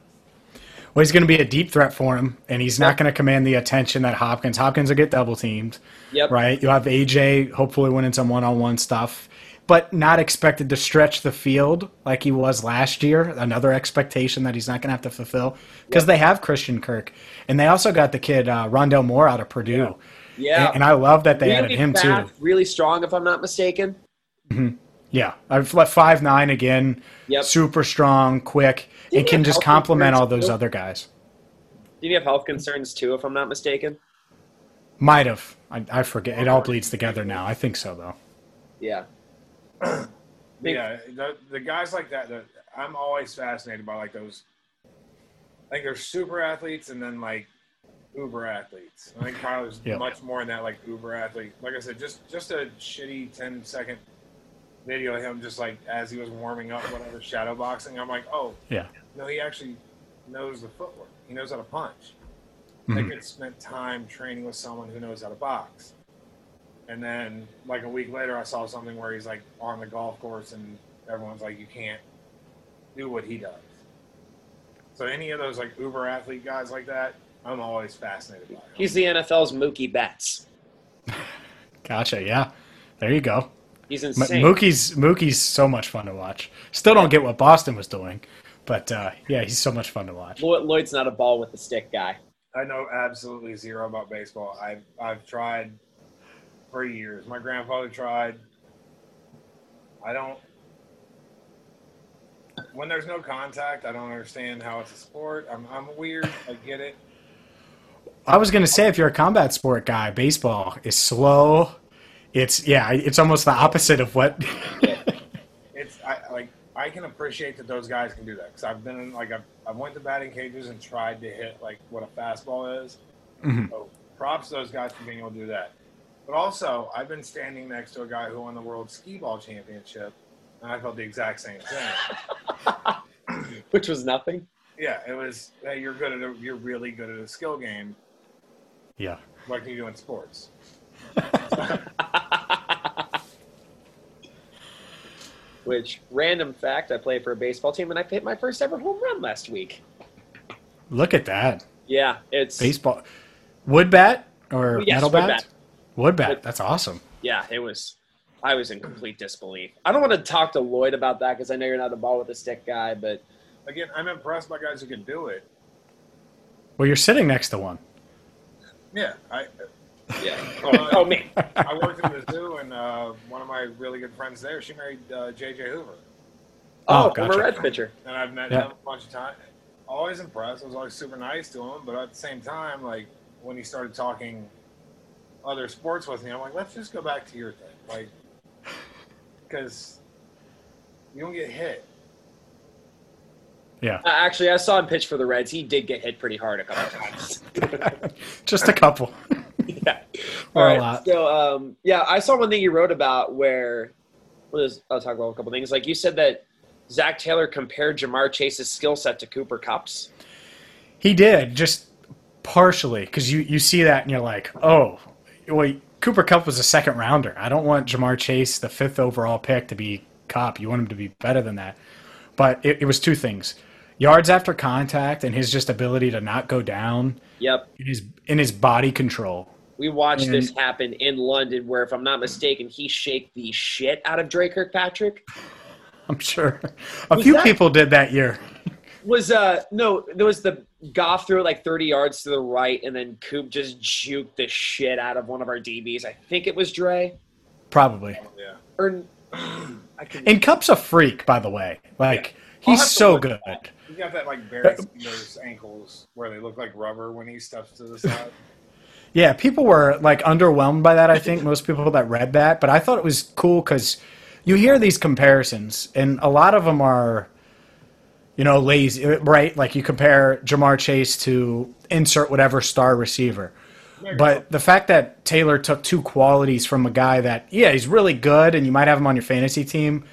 Yeah. Well, he's going to be a deep threat for him, and he's not going to command the attention that Hopkins. Hopkins will get double teamed. Yep. Right. You'll have AJ hopefully winning some one on one stuff, but not expected to stretch the field like he was last year. Another expectation that he's not going to have to fulfill because they have Christian Kirk, and they also got the kid uh, Rondale Moore out of Purdue. Yeah. And, and I love that they really added him fast, too. Really strong, if I'm not mistaken. Yeah, I've left five nine again. Yep. Super strong, quick, Didn't and he can just complement all those too? other guys. Did you have health concerns too, if I'm not mistaken? Might have. I, I forget. It all bleeds together now. I think so though. Yeah. Yeah, the, the guys like that, that I'm always fascinated by like those. Like there's super athletes and then like uber athletes. I think Kyler's Yeah. much more in that like uber athlete. Like I said, just just a shitty 10 second video of him just like as he was warming up, whatever shadow boxing. I'm like, oh Yeah. No, he actually knows the footwork. He knows how to punch. Mhm. They could spent time training with someone who knows how to box. And then, like a week later, I saw something where he's like on the golf course, and everyone's like, "You can't do what he does." So any of those like uber athlete guys like that, I'm always fascinated by. He's the NFL's Mookie Betts. Gotcha. Yeah. There you go. He's M- insane. Mookie's Mookie's so much fun to watch. Still don't get what Boston was doing, but uh, yeah, he's so much fun to watch. Lloyd's not a ball with the stick guy. I know absolutely zero about baseball. I've I've tried for years. My grandfather tried. I don't. when there's no contact, I don't understand how it's a sport. I'm I'm weird. I get it. I was gonna say if you're a combat sport guy, baseball is slow. It's yeah, it's almost the opposite of what. It's I like I can appreciate that those guys can do that because I've been in like I've I went to batting cages and tried to hit like what a fastball is. Mhm. So props to those guys for being able to do that. But also, I've been standing next to a guy who won the world skee ball championship, and I felt the exact same thing. Which was nothing. Yeah, it was. Hey, you're good at a, you're really good at a skill game. Yeah. What can you do in sports? Which random fact? I played for a baseball team and I hit my first ever home run last week. Look at that Yeah, it's baseball. Wood bat or Yes, metal wood bat? bat. Wood bat. That's awesome. yeah, it was. I was in complete disbelief. I don't want to talk to Lloyd about that because I know you're not a ball with a stick guy, but Again, I'm impressed by guys who can do it. Well, you're sitting next to one. Yeah, I yeah. Oh, oh me. I worked at the zoo, and uh, one of my really good friends there, she married uh, J.J. Hoover, Oh, Oh, former gotcha. Reds pitcher. and I've met Yeah. him a bunch of times. Always impressed. I was always super nice to him, but at the same time, like when he started talking other sports with me, I'm like, let's just go back to your thing, like, because you don't get hit. Yeah. Uh, actually, I saw him pitch for the Reds. He did get hit pretty hard a couple times. Just a couple. yeah. All right. lot. So, um, yeah, I saw one thing you wrote about where what is I'll talk about a couple things. Like you said that Zac Taylor compared Ja'Marr Chase's skill set to Cooper Kupp's. He did just partially because you you see that and you're like, oh, wait. Cooper Cup was a second rounder. I don't want Jamar Chase, the fifth overall pick, to be Kupp. You want him to be better than that. But it, it was two things: yards after contact and his just ability to not go down. Yep. In his in his body control. We watched And- this happen in London, where, if I'm not mistaken, he shake the shit out of Dre Kirkpatrick. I'm sure a Was few that- people did that year. Was uh no, there was the Goff threw it like 30 yards to the right, and then Coop just juked the shit out of one of our DBs. I think it was Dre. Probably. Yeah. Or I can, And Kupp's a freak, by the way. Like I'll he's so good. at that. He got that like Barry Sanders ankles where they look like rubber when he steps to the side. Yeah, people were like underwhelmed by that. I think most people that read that, but I thought it was cool because you hear these comparisons, and a lot of them are, you know, lazy, right? Like you compare Ja'Marr Chase to insert whatever star receiver. But the fact that Taylor took two qualities from a guy that, yeah, he's really good, and you might have him on your fantasy team,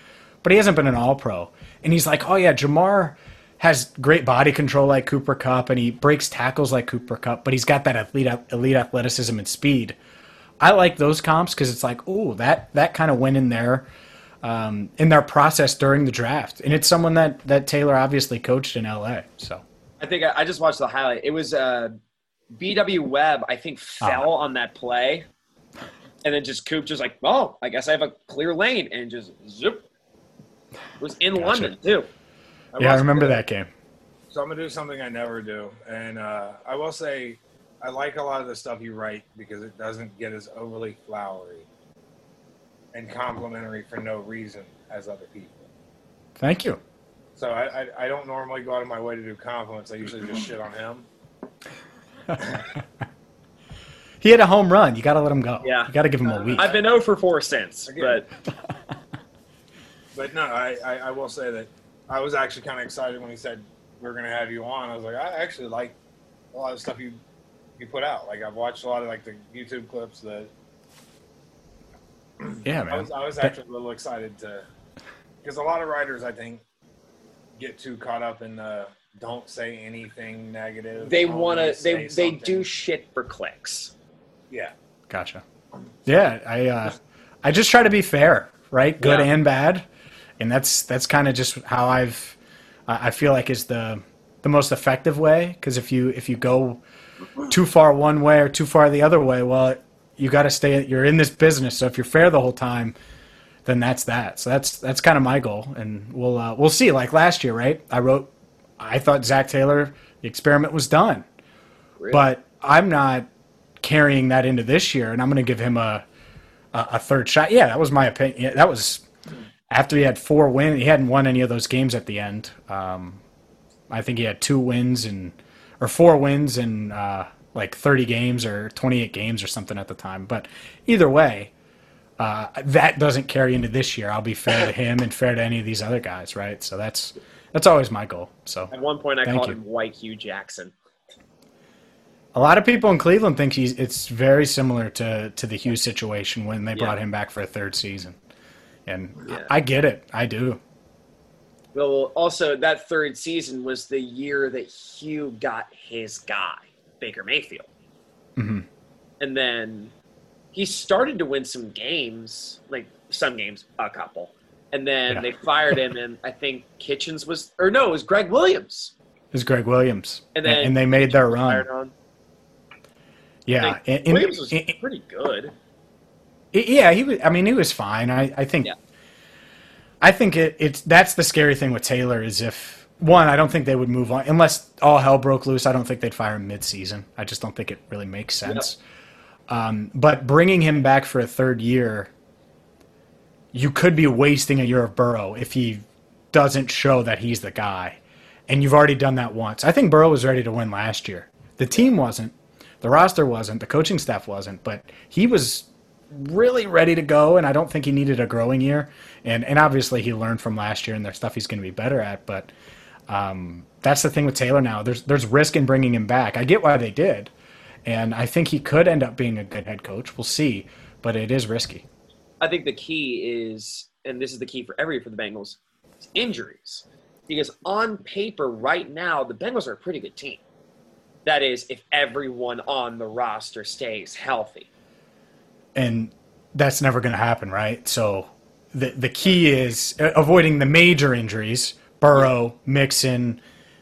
but he hasn't been an All Pro, and he's like, oh yeah, Jamar has great body control like Cooper Kupp, and he breaks tackles like Cooper Kupp, but he's got that elite elite athleticism and speed. I like those comps because it's like, oh, that that kind of went in there um, in their process during the draft, and it's someone that that Taylor obviously coached in L.A. So I think I, I just watched the highlight. It was uh, BW Webb, I think, fell on that play, and then just Coop just like, oh, I guess I have a clear lane, and just zip. It was in Gotcha. London too. Yeah, I remember say- that game. So I'm gonna do something I never do, and uh, I will say I like a lot of the stuff you write because it doesn't get as overly flowery and complimentary for no reason as other people. Thank you. So I, I, I don't normally go out of my way to do compliments. I usually just shit on him. He had a home run. You got to let him go. Yeah. you got to give him a week. I've been 0 for 4 since, Again. but But no, I, I, I will say that I was actually kind of excited when he said we are going to have you on. I was like, I actually like a lot of stuff you you put out. Like I've watched a lot of like the YouTube clips that yeah, I man. was, I was actually a little excited to because a lot of writers I think get too caught up in the don't say anything negative. they want to. say They they something." do shit for clicks. Yeah, Gotcha. Yeah, I uh, I just try to be fair, right? Good Yeah. and bad, and that's that's kind of just how I've I I feel like is the the most effective way. Because if you if you go too far one way or too far the other way, well, you got to stay. You're in this business, so if you're fair the whole time, then that's that. So that's that's kind of my goal, and we'll uh, we'll see. Like last year, right? I wrote, I thought Zac Taylor, the experiment was done, but I'm not carrying that into this year, and I'm going to give him a, a a third shot. Yeah, that was my opinion. Yeah, that was after he had four wins, he hadn't won any of those games at the end. Um, I think he had two wins and or four wins in uh, like 30 games or 28 games or something at the time. But either way, uh, that doesn't carry into this year. I'll be fair to him and fair to any of these other guys, right? So that's that's always my goal. So At one point, I called you. him White Hue Jackson. a lot of people in Cleveland think he's it's very similar to to the Hue's situation when they brought Yeah. him back for a third season. And Yeah. I get it. I do. Well, also that third season was the year that Hue got his guy, Baker Mayfield, hmm and then he started to win some games, like some games, a couple, and then Yeah. they fired him, and I think Kitchens was, or no, it was Gregg Williams, It was Gregg Williams. and then and they made their run. Yeah. And- and- Williams was pretty good. Yeah, he was. I mean, he was fine. I, I think. I think it, it's that's the scary thing with Taylor is if one, I don't think they would move on unless all hell broke loose. I don't think they'd fire him mid-season. I just don't think it really makes sense. Um, but bringing him back for a third year, you could be wasting a year of Burrow if he doesn't show that he's the guy. And you've already done that once. I think Burrow was ready to win last year. The team wasn't, the roster wasn't, the coaching staff wasn't, but he was really ready to go, and I don't think he needed a growing year. And and obviously he learned from last year, and there's stuff he's going to be better at. But um, that's the thing with Taylor now. There's there's risk in bringing him back. I get why they did, and I think he could end up being a good head coach. We'll see, but it is risky. I think the key is, and this is the key for every for the Bengals, injuries. Because on paper, right now, the Bengals are a pretty good team. That is, if everyone on the roster stays healthy. And that's never going to happen, right? So the the key is uh, avoiding the major injuries, Burrow, Mixon,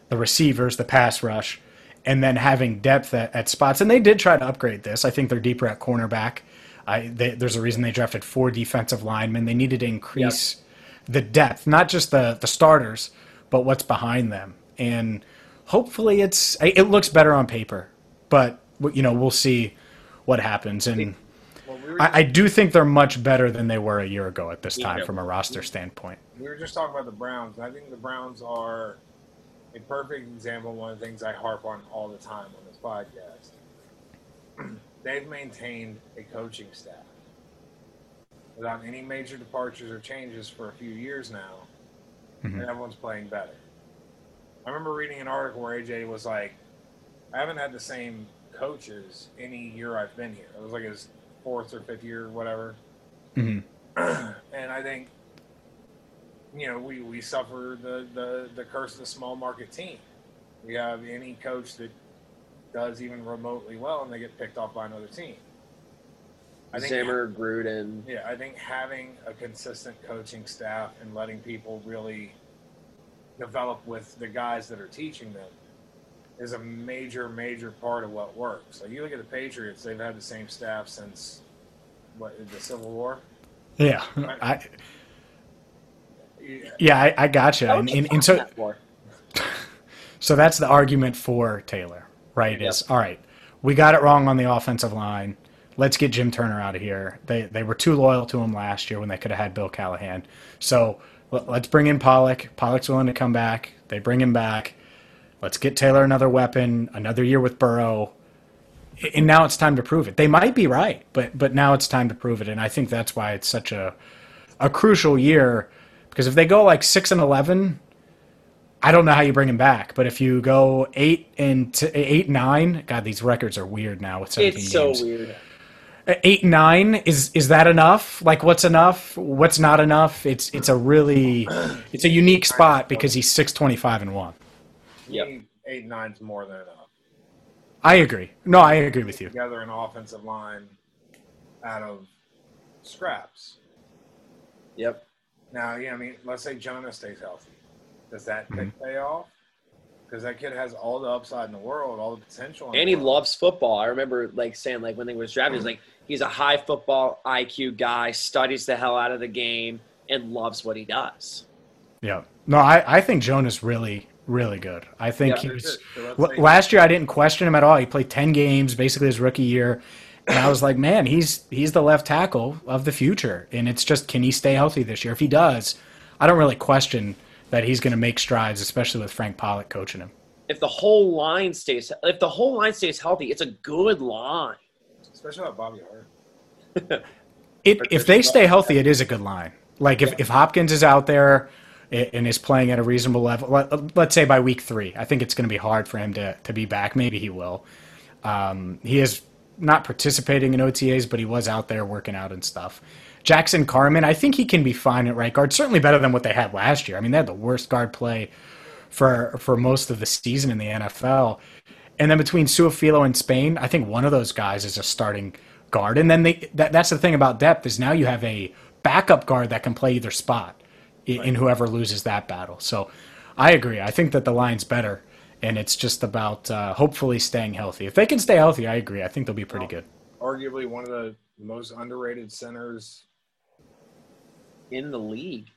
the receivers, the pass rush, and then having depth at, at spots. And they did try to upgrade this. I think they're deeper at cornerback. I, they, there's a reason they drafted four defensive linemen. They needed to increase the depth, not just the the starters, but what's behind them. And hopefully, it's it looks better on paper, but you know we'll see what happens. And I, I do think they're much better than they were a year ago at this time Yeah. from a roster standpoint. We were just talking about the Browns, I think the Browns are a perfect example of one of the things I harp on all the time on this podcast. They've maintained a coaching staff without any major departures or changes for a few years now, mm-hmm. and everyone's playing better. I remember reading an article where AJ was like, I haven't had the same coaches any year I've been here. It was like his fourth or fifth year, or whatever. hmm and I think you know we, we suffer the, the, the curse of the small market team. We have any coach that does even remotely well, and they get picked off by another team. I think Zimmer, Gruden. yeah, I think having a consistent coaching staff and letting people really develop with the guys that are teaching them is a major, major part of what works. Like you look at the Patriots; they've had the same staff since what the Civil War. Yeah, I yeah I, I gotcha. And, and, and so so that's the argument for Taylor, right? Is all right. We got it wrong on the offensive line. Let's get Jim Turner out of here. They they were too loyal to him last year when they could have had Bill Callahan. So let's bring in Pollack. Pollack's willing to come back. They bring him back. Let's get Taylor another weapon, another year with Burrow. And now it's time to prove it. They might be right, but but now it's time to prove it. And I think that's why it's such a a crucial year because if they go like six and eleven, I don't know how you bring him back. But if you go eight and t- eight nine, God, these records are weird now with seventeen It's so weird. Eight nine is is that enough? Like what's enough? What's not enough? It's it's a really it's a unique spot because he's six twenty five and one. Yep. Eight, eight nine's more than enough. I agree. No, I agree with you. Together an offensive line out of scraps. Yep. Now, yeah, I mean, let's say Jonah stays healthy. Does that Mm-hmm. pay off? Because that kid has all the upside in the world, all the potential. And the he world. loves football. I remember like saying like when they was drafted, he's like he's a high football IQ guy, studies the hell out of the game, and loves what he does. Yeah. No, I, I think Jonah's really, really good. I think Yeah, he was. it. So let's l- say- last year, I didn't question him at all. He played 10 games, basically his rookie year, And I was like, man, he's he's the left tackle of the future, and it's just can he stay healthy this year? If he does, I don't really question that he's going to make strides, especially with Frank Pollack coaching him. If the whole line stays, if the whole line stays healthy, it's a good line. Especially about Bobby Hart. It, if they stay healthy, it is a good line. Like if, if Hopkins is out there and is playing at a reasonable level, let, let's say by week three, I think it's going to be hard for him to, to be back. Maybe he will. Um, he is not participating in OTAs, but he was out there working out and stuff. Jackson Carman, I think he can be fine at right guard. Certainly better than what they had last year. I mean, they had the worst guard play for for most of the season in the NFL. And then between Su'a-Filo and Spain, I think one of those guys is a starting guard. And then they, that, that's the thing about depth is now you have a backup guard that can play either spot in, in whoever loses that battle. So I agree. I think that the line's better, and it's just about uh, hopefully staying healthy. If they can stay healthy, I agree. I think they'll be pretty good. Arguably one of the most underrated centers in the league.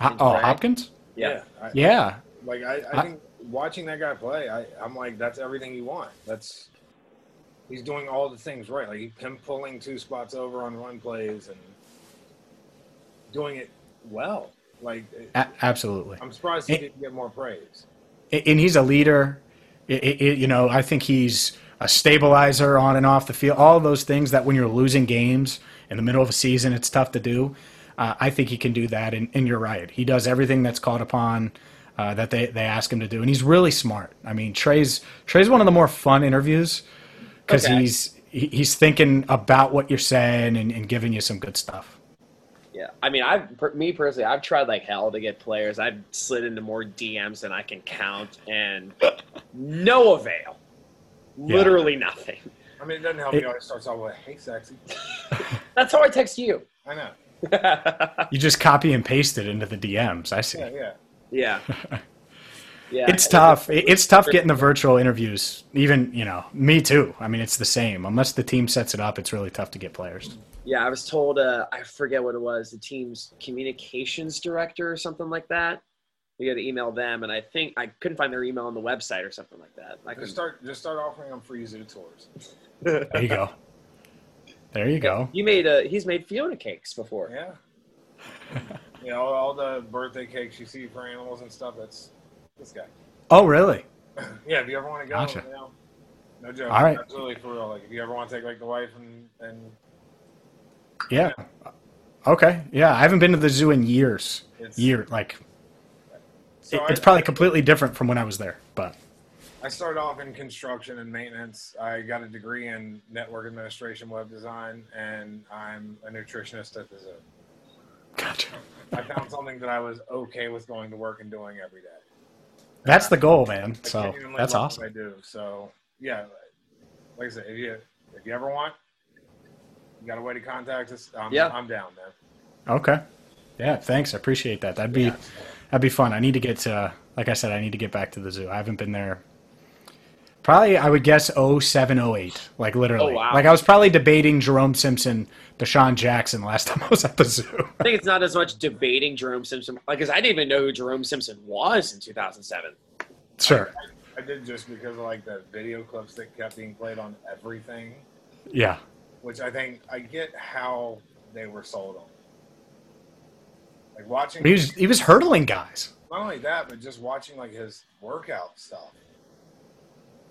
Ho- oh, Hopkins? Yeah. I, Yeah. Like I, I I- think watching that guy play, I, I'm like, that's everything you want. That's he's doing all the things right. Like him pulling two spots over on run plays and doing it well. Like A- absolutely. I'm surprised he It- didn't get more praise. and he's a leader. It, it- you know, I think he's a stabilizer on and off the field. All those things that when you're losing games in the middle of a season, it's tough to do. Uh, I think he can do that, and, and you're right. He does everything that's called upon uh, that they, they ask him to do, and he's really smart. I mean, Trey's Trey's one of the more fun interviews because Okay. he's he's thinking about what you're saying and, and giving you some good stuff. Yeah, I mean, I per- me personally, I've tried like hell to get players. I've slid into more DMs than I can count, and no avail. Literally nothing. I mean, it doesn't help. It- he always starts off with "Hey, sexy." That's how I text you. I know. You just copy and paste it into the DMs. I see. Yeah, yeah. Yeah. Yeah. It's tough. It- It's tough getting the virtual interviews. Even you know, me too. I mean, it's the same. Unless the team sets it up, it's really tough to get players. Yeah, I was told. Uh, I forget what it was. The team's communications director or something like that. We got to email them, and I think I couldn't find their email on the website or something like that. I Just could start, just start offering them free zoo tours. There you go. There you go. You made a. He's made Fiona cakes before. Yeah. you know, all the birthday cakes you see for animals and stuff. That's this guy. Oh, really? Yeah, if you ever want to go, Gotcha. you know, no joke. All right. Absolutely for real. Like if you ever want to take like the wife and and Yeah. Okay. Yeah, I haven't been to the zoo in years. It's- Year like so it- I- it's probably completely different from when I was there. But I started off in construction and maintenance. I got a degree in network administration, web design, and I'm a nutritionist at the zoo. Gotcha. I found something that I was okay with going to work and doing every day. that's the goal, man. I So that's awesome. I do. So yeah, like I said, if you if you ever want, you got a way to contact us. I'm, Yeah. I'm down, man. Okay. Yeah, thanks. I appreciate that. That'd be that'd be fun. I need to get to like I said, I need to get back to the zoo. I haven't been there probably I would guess 0708. Like literally. Oh, wow. Like I was probably debating Jerome Simpson, DeSean Jackson last time I was at the zoo. I think it's not as much debating Jerome Simpson, like, because I didn't even know who Jerome Simpson was in 2007. Sure. I did just because of like the video clips that kept being played on everything, Yeah. Which I think I get how they were sold on. Like watching He was he was hurdling guys. not only that, but just watching like his workout stuff.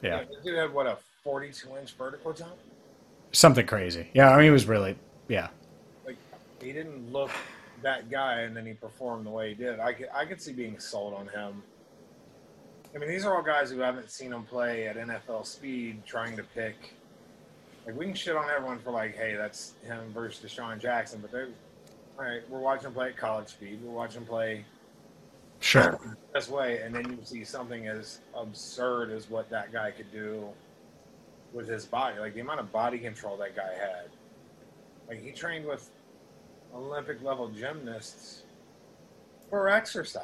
Yeah. This dude had what a 42 inch vertical jump. Something crazy. Yeah, I mean he was really yeah. Like he didn't look that guy, and then he performed the way he did. I could I could see being sold on him. I mean, these are all guys who haven't seen him play at NFL speed, trying to pick. Like we can shit on everyone for like, hey, that's him versus DeSean Jackson, but they're all right. We're watching him play at college speed. We're watching him play Sure. this way, and then you see something as absurd as what that guy could do with his body. Like the amount of body control that guy had. Like he trained with Olympic level gymnasts for exercise.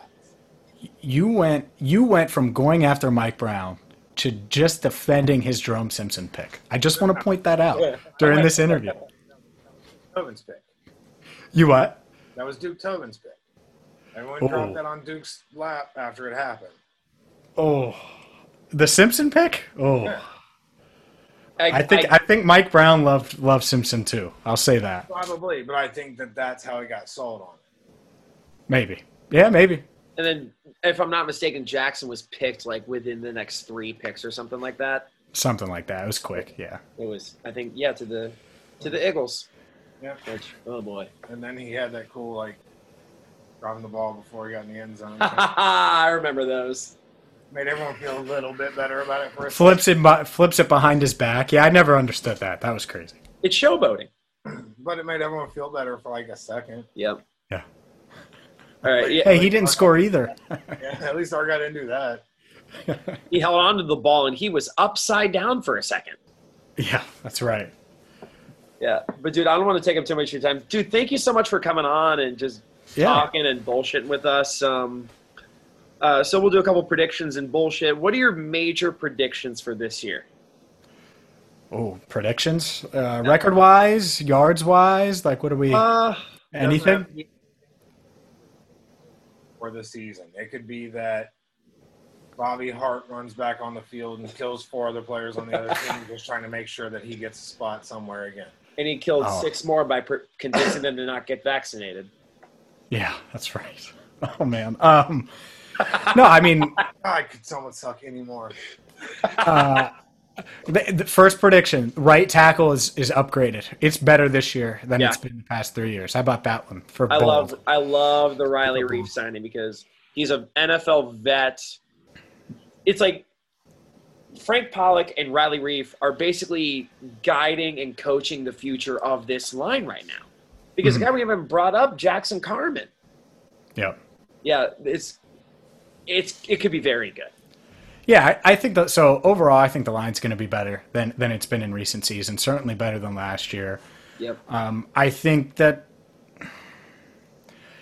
You went you went from going after Mike Brown to just defending his Jerome Simpson pick. I just want to point that out during this interview. Tobin's pick. You what? That was Duke Tobin's pick. Everyone Oh. dropped that on Duke's lap after it happened. Oh. The Simpson pick? Oh. Yeah. I think I, think Mike Brown loved loved Simpson too. I'll say that. Probably, but I think that that's how he got sold on. It. Maybe. Yeah, maybe. And then, if I'm not mistaken, Jackson was picked like within the next three picks or something like that. Something like that. It was quick. Yeah. It was, I think, yeah, to the to the Eagles. Yeah. Which, oh boy. And then he had that cool like dropping the ball before he got in the end zone. I remember those. Made everyone feel a little bit better about it for a Flips it flips it behind his back. Yeah, I never understood that. That was crazy. It's showboating. But it made everyone feel better for like a second. Yep. Yeah. All right. Yeah, Hey, he didn't score either. Yeah, at least our guy didn't do that. he held on to the ball and he was upside down for a second. yeah, that's right. Yeah, but dude, I don't want to take up too much of your time. Dude, thank you so much for coming on and just Yeah. talking and bullshitting with us. Um, uh, so we'll do a couple predictions and bullshit. What are your major predictions for this year? Oh, predictions, uh, record wise, yards wise, like what do we? Uh, anything? For the season. It could be that Bobby Hart runs back on the field and kills four other players on the other team, just trying to make sure that he gets a spot somewhere again. And he killed Oh. six more by per- convincing them to not get vaccinated. Yeah, that's right. Oh man. Um, no, I mean, God, could someone suck anymore? uh, the, the first prediction: right tackle is is upgraded. It's better this year than Yeah. it's been the past three years. How about that one for I bold? love I love the Riley Reiff signing because he's an NFL vet. It's like Frank Pollack and Riley Reiff are basically guiding and coaching the future of this line right now. Because Mhm. the guy we haven't brought up, Jackson Carman. Yeah. Yeah, it's it's it could be very good. Yeah, I, I think that. So overall, I think the line's going to be better than than it's been in recent seasons. Certainly better than last year. Yep. Um, I think that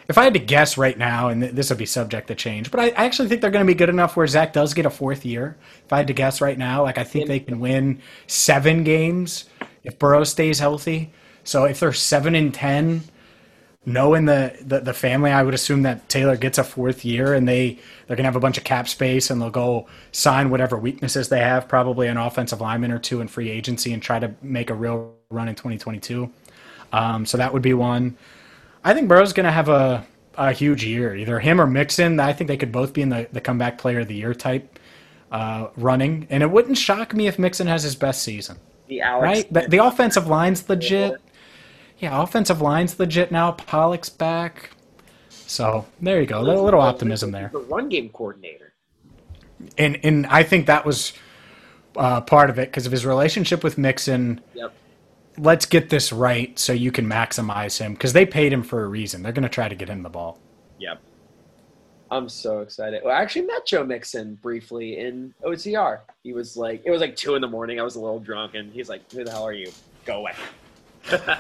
if I had to guess right now, and th- this would be subject to change, but I, I actually think they're going to be good enough where Zac does get a fourth year. If I had to guess right now, like I think they can win seven games if Burrow stays healthy. So if they're seven and ten, knowing the, the the family, I would assume that Taylor gets a fourth year, and they they're gonna have a bunch of cap space, and they'll go sign whatever weaknesses they have, probably an offensive lineman or two in free agency, and try to make a real run in 2022. Um, so that would be one. I think Burrow's gonna have a a huge year. Either him or Mixon. I think they could both be in the the comeback player of the year type uh, running, and it wouldn't shock me if Mixon has his best season. The Alex Right? The, the offensive line's legit. Yeah, offensive line's legit now. Pollack's back. So there you go. A little, little optimism there. The run game coordinator. And and I think that was uh, part of it because of his relationship with Mixon. Yep. Let's get this right so you can maximize him because they paid him for a reason. They're going to try to get him the ball. Yep. I'm so excited. Well, I actually met Joe Mixon briefly in OCR. He was like, it was like two in the morning. I was a little drunk, and he's like, "Who the hell are you? Go away."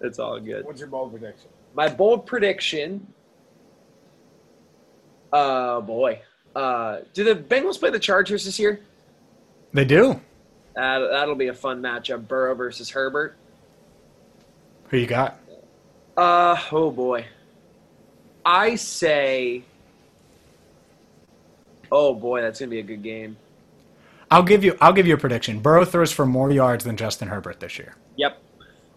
it's all good. What's your bold prediction? My bold prediction. Oh boy. Uh, do the Bengals play the Chargers this year? They do. That, that'll be a fun matchup. Burrow versus Herbert. Who you got? Uh oh boy. I say Oh boy, that's gonna be a good game. I'll give you. I'll give you a prediction. Burrow throws for more yards than Justin Herbert this year. Yep.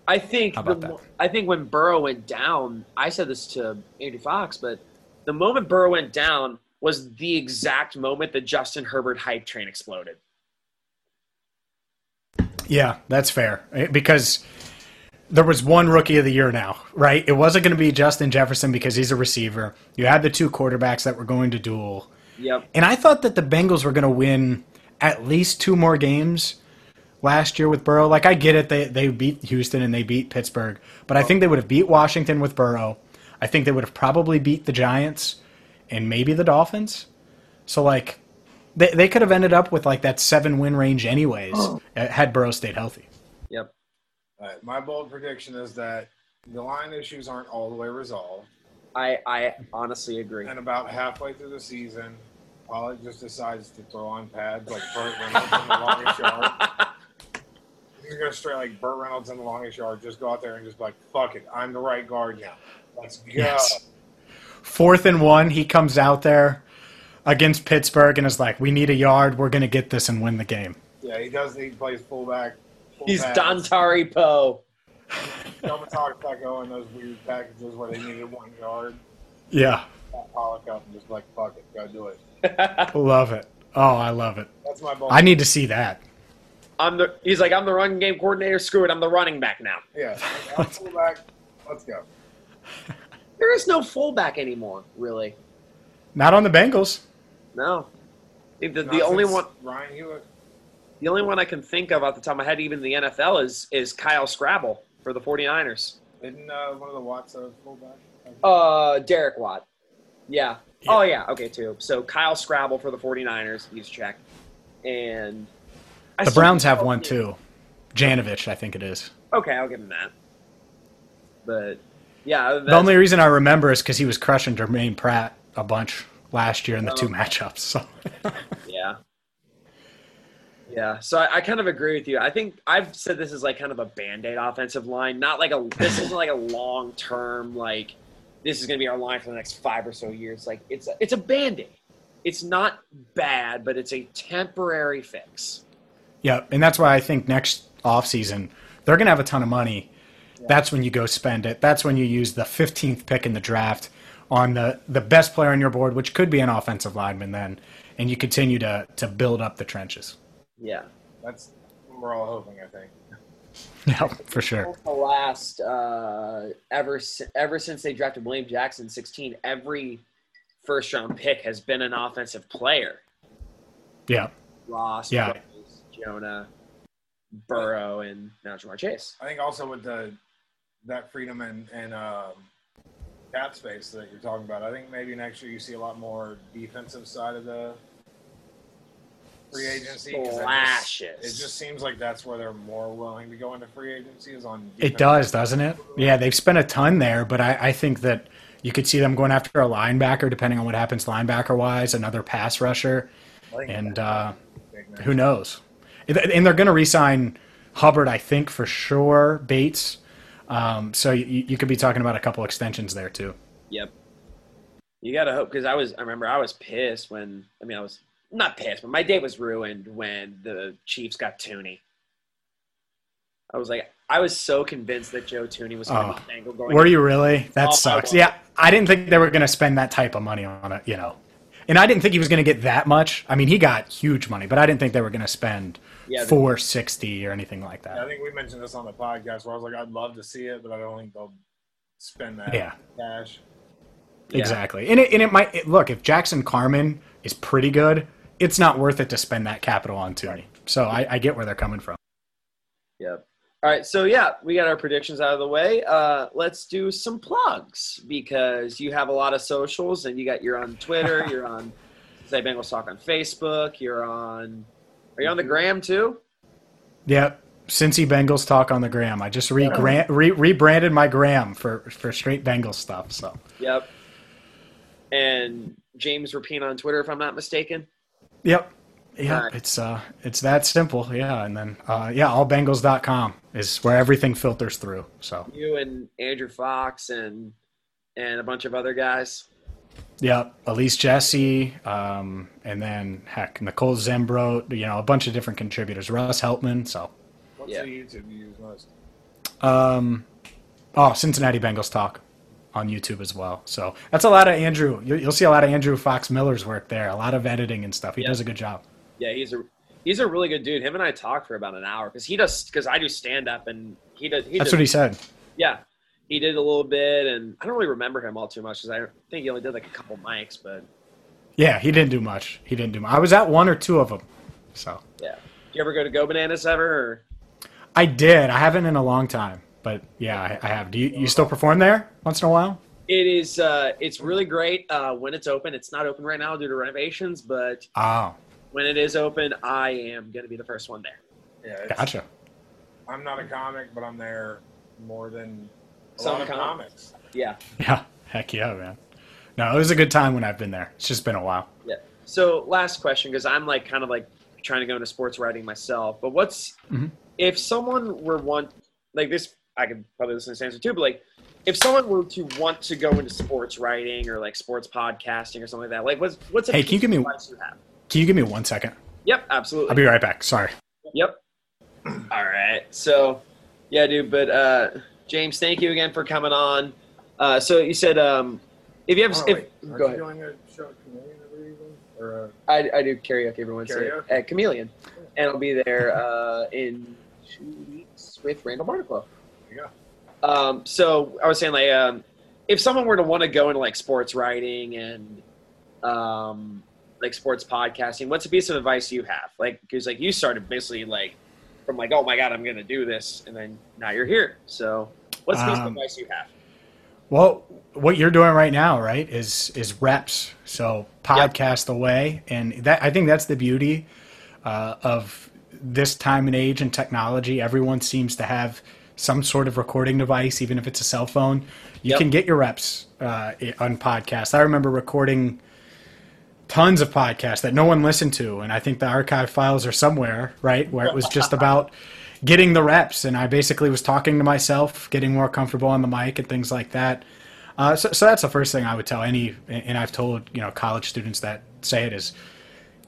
I think the, I think when Burrow went down, I said this to Andy Fox, but the moment Burrow went down was the exact moment the Justin Herbert hype train exploded. Yeah, that's fair Eh, because there was one rookie of the year now, right? It wasn't going to be Justin Jefferson because he's a receiver. You had the two quarterbacks that were going to duel. Yep. And I thought that the Bengals were going to win at least two more games last year with Burrow. Like I get it, they they beat Houston and they beat Pittsburgh, but I think they would have beat Washington with Burrow. I think they would have probably beat the Giants and maybe the Dolphins. So like they they could have ended up with like that seven win range anyways uh, had Burrow stayed healthy. Yep. All right, my bold prediction is that the line issues aren't all the way resolved. I I honestly agree. And about halfway through the season, Pollack just decides to throw on pads like Burt Reynolds in the longest yard. He's gonna straight like Burt Reynolds in the longest yard. Just go out there and just be like, "Fuck it, I'm the right guard now. Let's go." Yes. Fourth and one, he comes out there. against Pittsburgh and is like, "We need a yard. We're gonna get this and win the game." Yeah, he does. He plays fullback. full He's pass. Dontari Poe. Don't talk about going those weird packages where they needed one yard. Yeah, Pat Pollack up and just like, fuck it, go do it. love it. Oh, I love it. That's my ball. I need to see that. I'm the. He's like, I'm the running game coordinator. Screw it. I'm the running back now. Yeah, I'm fullback. Let's go. There is no fullback anymore, really. Not on the Bengals. No. The, Not the only one, Ryan Hewitt. the only one I can think of off the top of my head, even in the NFL, is is Kyle Scrabble for the 49ers. Isn't uh, one of the Watts a fullback? Uh, Derek Watt. Yeah. Oh yeah. Okay, too. So Kyle Scrabble for the 49ers. He's checked. And I The Browns have one too. Janovich, I think it is. Okay, I'll give him that. But yeah, The only reason I remember is because he was crushing Germaine Pratt a bunch last year in the two oh. matchups. So Yeah. Yeah. So I, I kind of agree with you. I think I've said this is like kind of a band aid offensive line. Not like a this isn't like a long term like this is gonna be our line for the next five or so years. Like it's a, it's a band aid. It's not bad, but it's a temporary fix. yeah, and that's why I think next offseason they're gonna have a ton of money. That's when you go spend it. That's when you use the 15th pick in the draft on the the best player on your board, which could be an offensive lineman then, and you continue to to build up the trenches. Yeah. That's what we're all hoping. I think. Yeah, for sure. The last uh, ever ever since they drafted William Jackson 16, every first round pick has been an offensive player. Yeah. Ross, Yeah. Rose, Jonah, Burrow, and now Ja'Marr Chase. I think also with the that freedom and and um, cap space that you're talking about, I think maybe next year you see a lot more defensive side of the free agency. 'cause that just- It just seems like that's where they're more willing to go into free agency is on. It does, doesn't it? Yeah, they've spent a ton there, but I, I think that you could see them going after a linebacker, depending on what happens linebacker wise, another pass rusher, and uh, who knows? And they're going to re-sign Hubbard, I think for sure. Bates, um, so you, you could be talking about a couple extensions there too. Yep. You gotta hope because I was. I remember I was pissed when. I mean, I was not pissed, but my day was ruined when the Chiefs got Thuney. I was like, I was so convinced that Joe Thuney was going to Oh, be Bengal going. were you really? That Oh, sucks. Yeah, I didn't think they were going to spend that type of money on it. You know, and I didn't think he was going to get that much. I mean, he got huge money, but I didn't think they were going to spend Yeah, four sixty or anything like that. I think we mentioned this on the podcast where I was like, I'd love to see it, but I don't think they'll spend that Yeah. cash. Exactly. And it, and it might it, look if Jackson Carman is pretty good, it's not worth it to spend that capital on Thuney. So I, I get where they're coming from. Yep. All right, so yeah, we got our predictions out of the way. Uh, let's do some plugs because you have a lot of socials, and you got you're on Twitter, you're on Say Bengals Talk on Facebook, you're on. Are you on the gram too? Yep. Cincy Bengals talk on the gram. I just re- re- rebranded my gram for for straight Bengals stuff. So Yep. And James Rapien on Twitter, if I'm not mistaken. Yep. Yeah, Alright. it's uh it's that simple. Yeah, and then uh yeah, allbengals.com is where everything filters through. So You and Andrew Fox and and a bunch of other guys. Yep, Elise Jesse, um, and then heck, Nicole Zembro, you know, a bunch of different contributors. Russ Heltman, so What's Yeah. the YouTube you use most? um, oh, Cincinnati Bengals talk on YouTube as well. So that's a lot of Andrew. you- You'll see a lot of Andrew Fox Miller's work there. A lot of editing and stuff. He Yeah. does a good job. Yeah, he's a he's a really good dude. Him and I talked for about an hour because he does because I do stand up and he does. He That's does, what he said. Yeah, he did a little bit, and I don't really remember him all too much because I think he only did like a couple mics. But Yeah, he didn't do much. He didn't do much. I was at one or two of them. So yeah, do you ever go to Go Bananas ever? Or? I did. I haven't in a long time, but yeah, I, I have. Do you, you still perform there once in a while? It is. Uh, it's really great uh, when it's open. It's not open right now due to renovations, but Oh, when it is open, I am going to be the first one there. Yeah, it's, gotcha. I'm not a comic, but I'm there more than a Some lot of com- comics. Yeah. Yeah, heck yeah, man. No, it was a good time when I've been there. It's just been a while. Yeah. So last question, because I'm like kind of like trying to go into sports writing myself. But what's Mhm. if someone were one like this? I could probably listen to this answer too. But like, if someone were to want to go into sports writing or like sports podcasting or something like that, like what's what's a Hey, can you give me- of you have? Can you give me one second? Yep, absolutely. I'll be right back. Sorry. Yep. All right. So, yeah, dude. But uh, James, thank you again for coming on. Uh, so you said um, if you have, Oh, if, wait, aren't go you ahead. doing a show at Chameleon every evening? Or, I, I do karaoke every Wednesday Karaoke? at Chameleon, and I'll be there uh, in two weeks with Randall Barnacle. Go. Um, so I was saying, like, um, if someone were to want to go into like sports writing and um, like sports podcasting, what's a piece of advice you have? Like, because like you started basically like from like, oh my god, I'm going to do this, and then now you're here. So, what's a piece of Um, advice you have? Well, what you're doing right now, right, is is reps. So podcast away, and that I think that's the beauty uh, of this time and age and technology. Everyone seems to have some sort of recording device, even if it's a cell phone. You Yep. can get your reps uh, on podcasts. I remember recording tons of podcasts that no one listened to, and I think the archive files are somewhere, right, where it was just about getting the reps, and I basically was talking to myself, getting more comfortable on the mic and things like that. Uh, so, so that's the first thing I would tell any, and I've told you know college students that say it is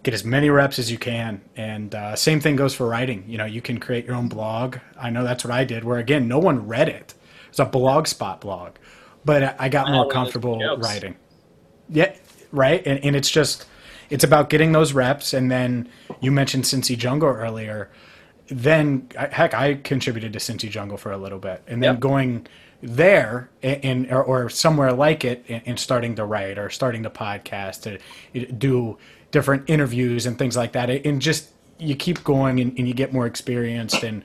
get as many reps as you can, and uh, same thing goes for writing. You know, you can create your own blog. I know that's what I did. Where again, no one read it. It's a blogspot blog, but I- got more comfortable writing. Yeah, right. And, and it's just, it's about getting those reps. And then you mentioned Cincy Jungle earlier. Then, heck, I contributed to Cincy Jungle for a little bit. And then Yep. going there in or, or somewhere like it and, and starting to write or starting to podcast to do different interviews and things like that. And just, you keep going and, and you get more experienced and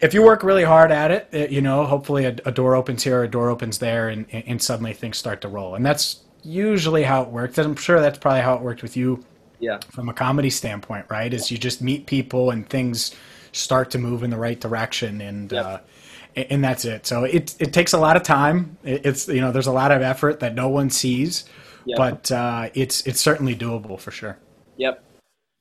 if you work really hard at it, it- you know, hopefully a, a door opens here, a door opens there, and, and suddenly things start to roll. And that's usually how it works. And I'm sure that's probably how it worked with you Yeah. from a comedy standpoint, right? Is you just meet people and things start to move in the right direction, and Yep. uh, and and that's it. So it it takes a lot of time. It's you know, there's a lot of effort that no one sees, Yep. but uh, it's it's certainly doable for sure. Yep.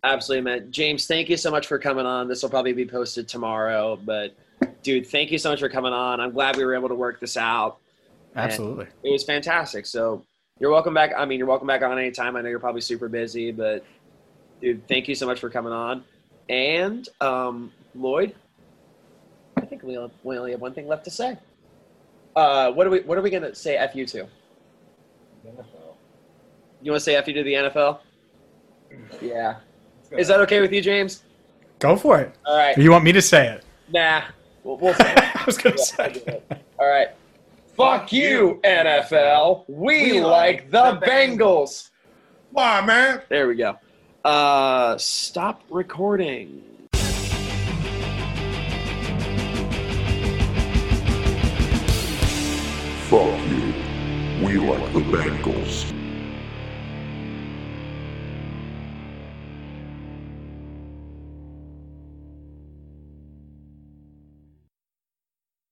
Absolutely, man. James, thank you so much for coming on. This will probably be posted tomorrow, but dude, thank you so much for coming on. I'm glad we were able to work this out. And Absolutely. It was fantastic. So you're welcome back. I mean, you're welcome back on anytime. I know you're probably super busy, but dude, thank you so much for coming on. And um, Lloyd, I think we only, have one thing left to say. Uh, what are we What are we gonna say? F you to? You want to say F you to the NFL? Yeah. Is that okay with you, James? Go for it. All right. Or you want me to say it? Nah. We'll, we'll say it. I was gonna Yeah, say. It. All right. Fuck you, NFL. We, like the Bengals. Why, man? There we go. Uh, stop recording. Fuck you. We like the Bengals.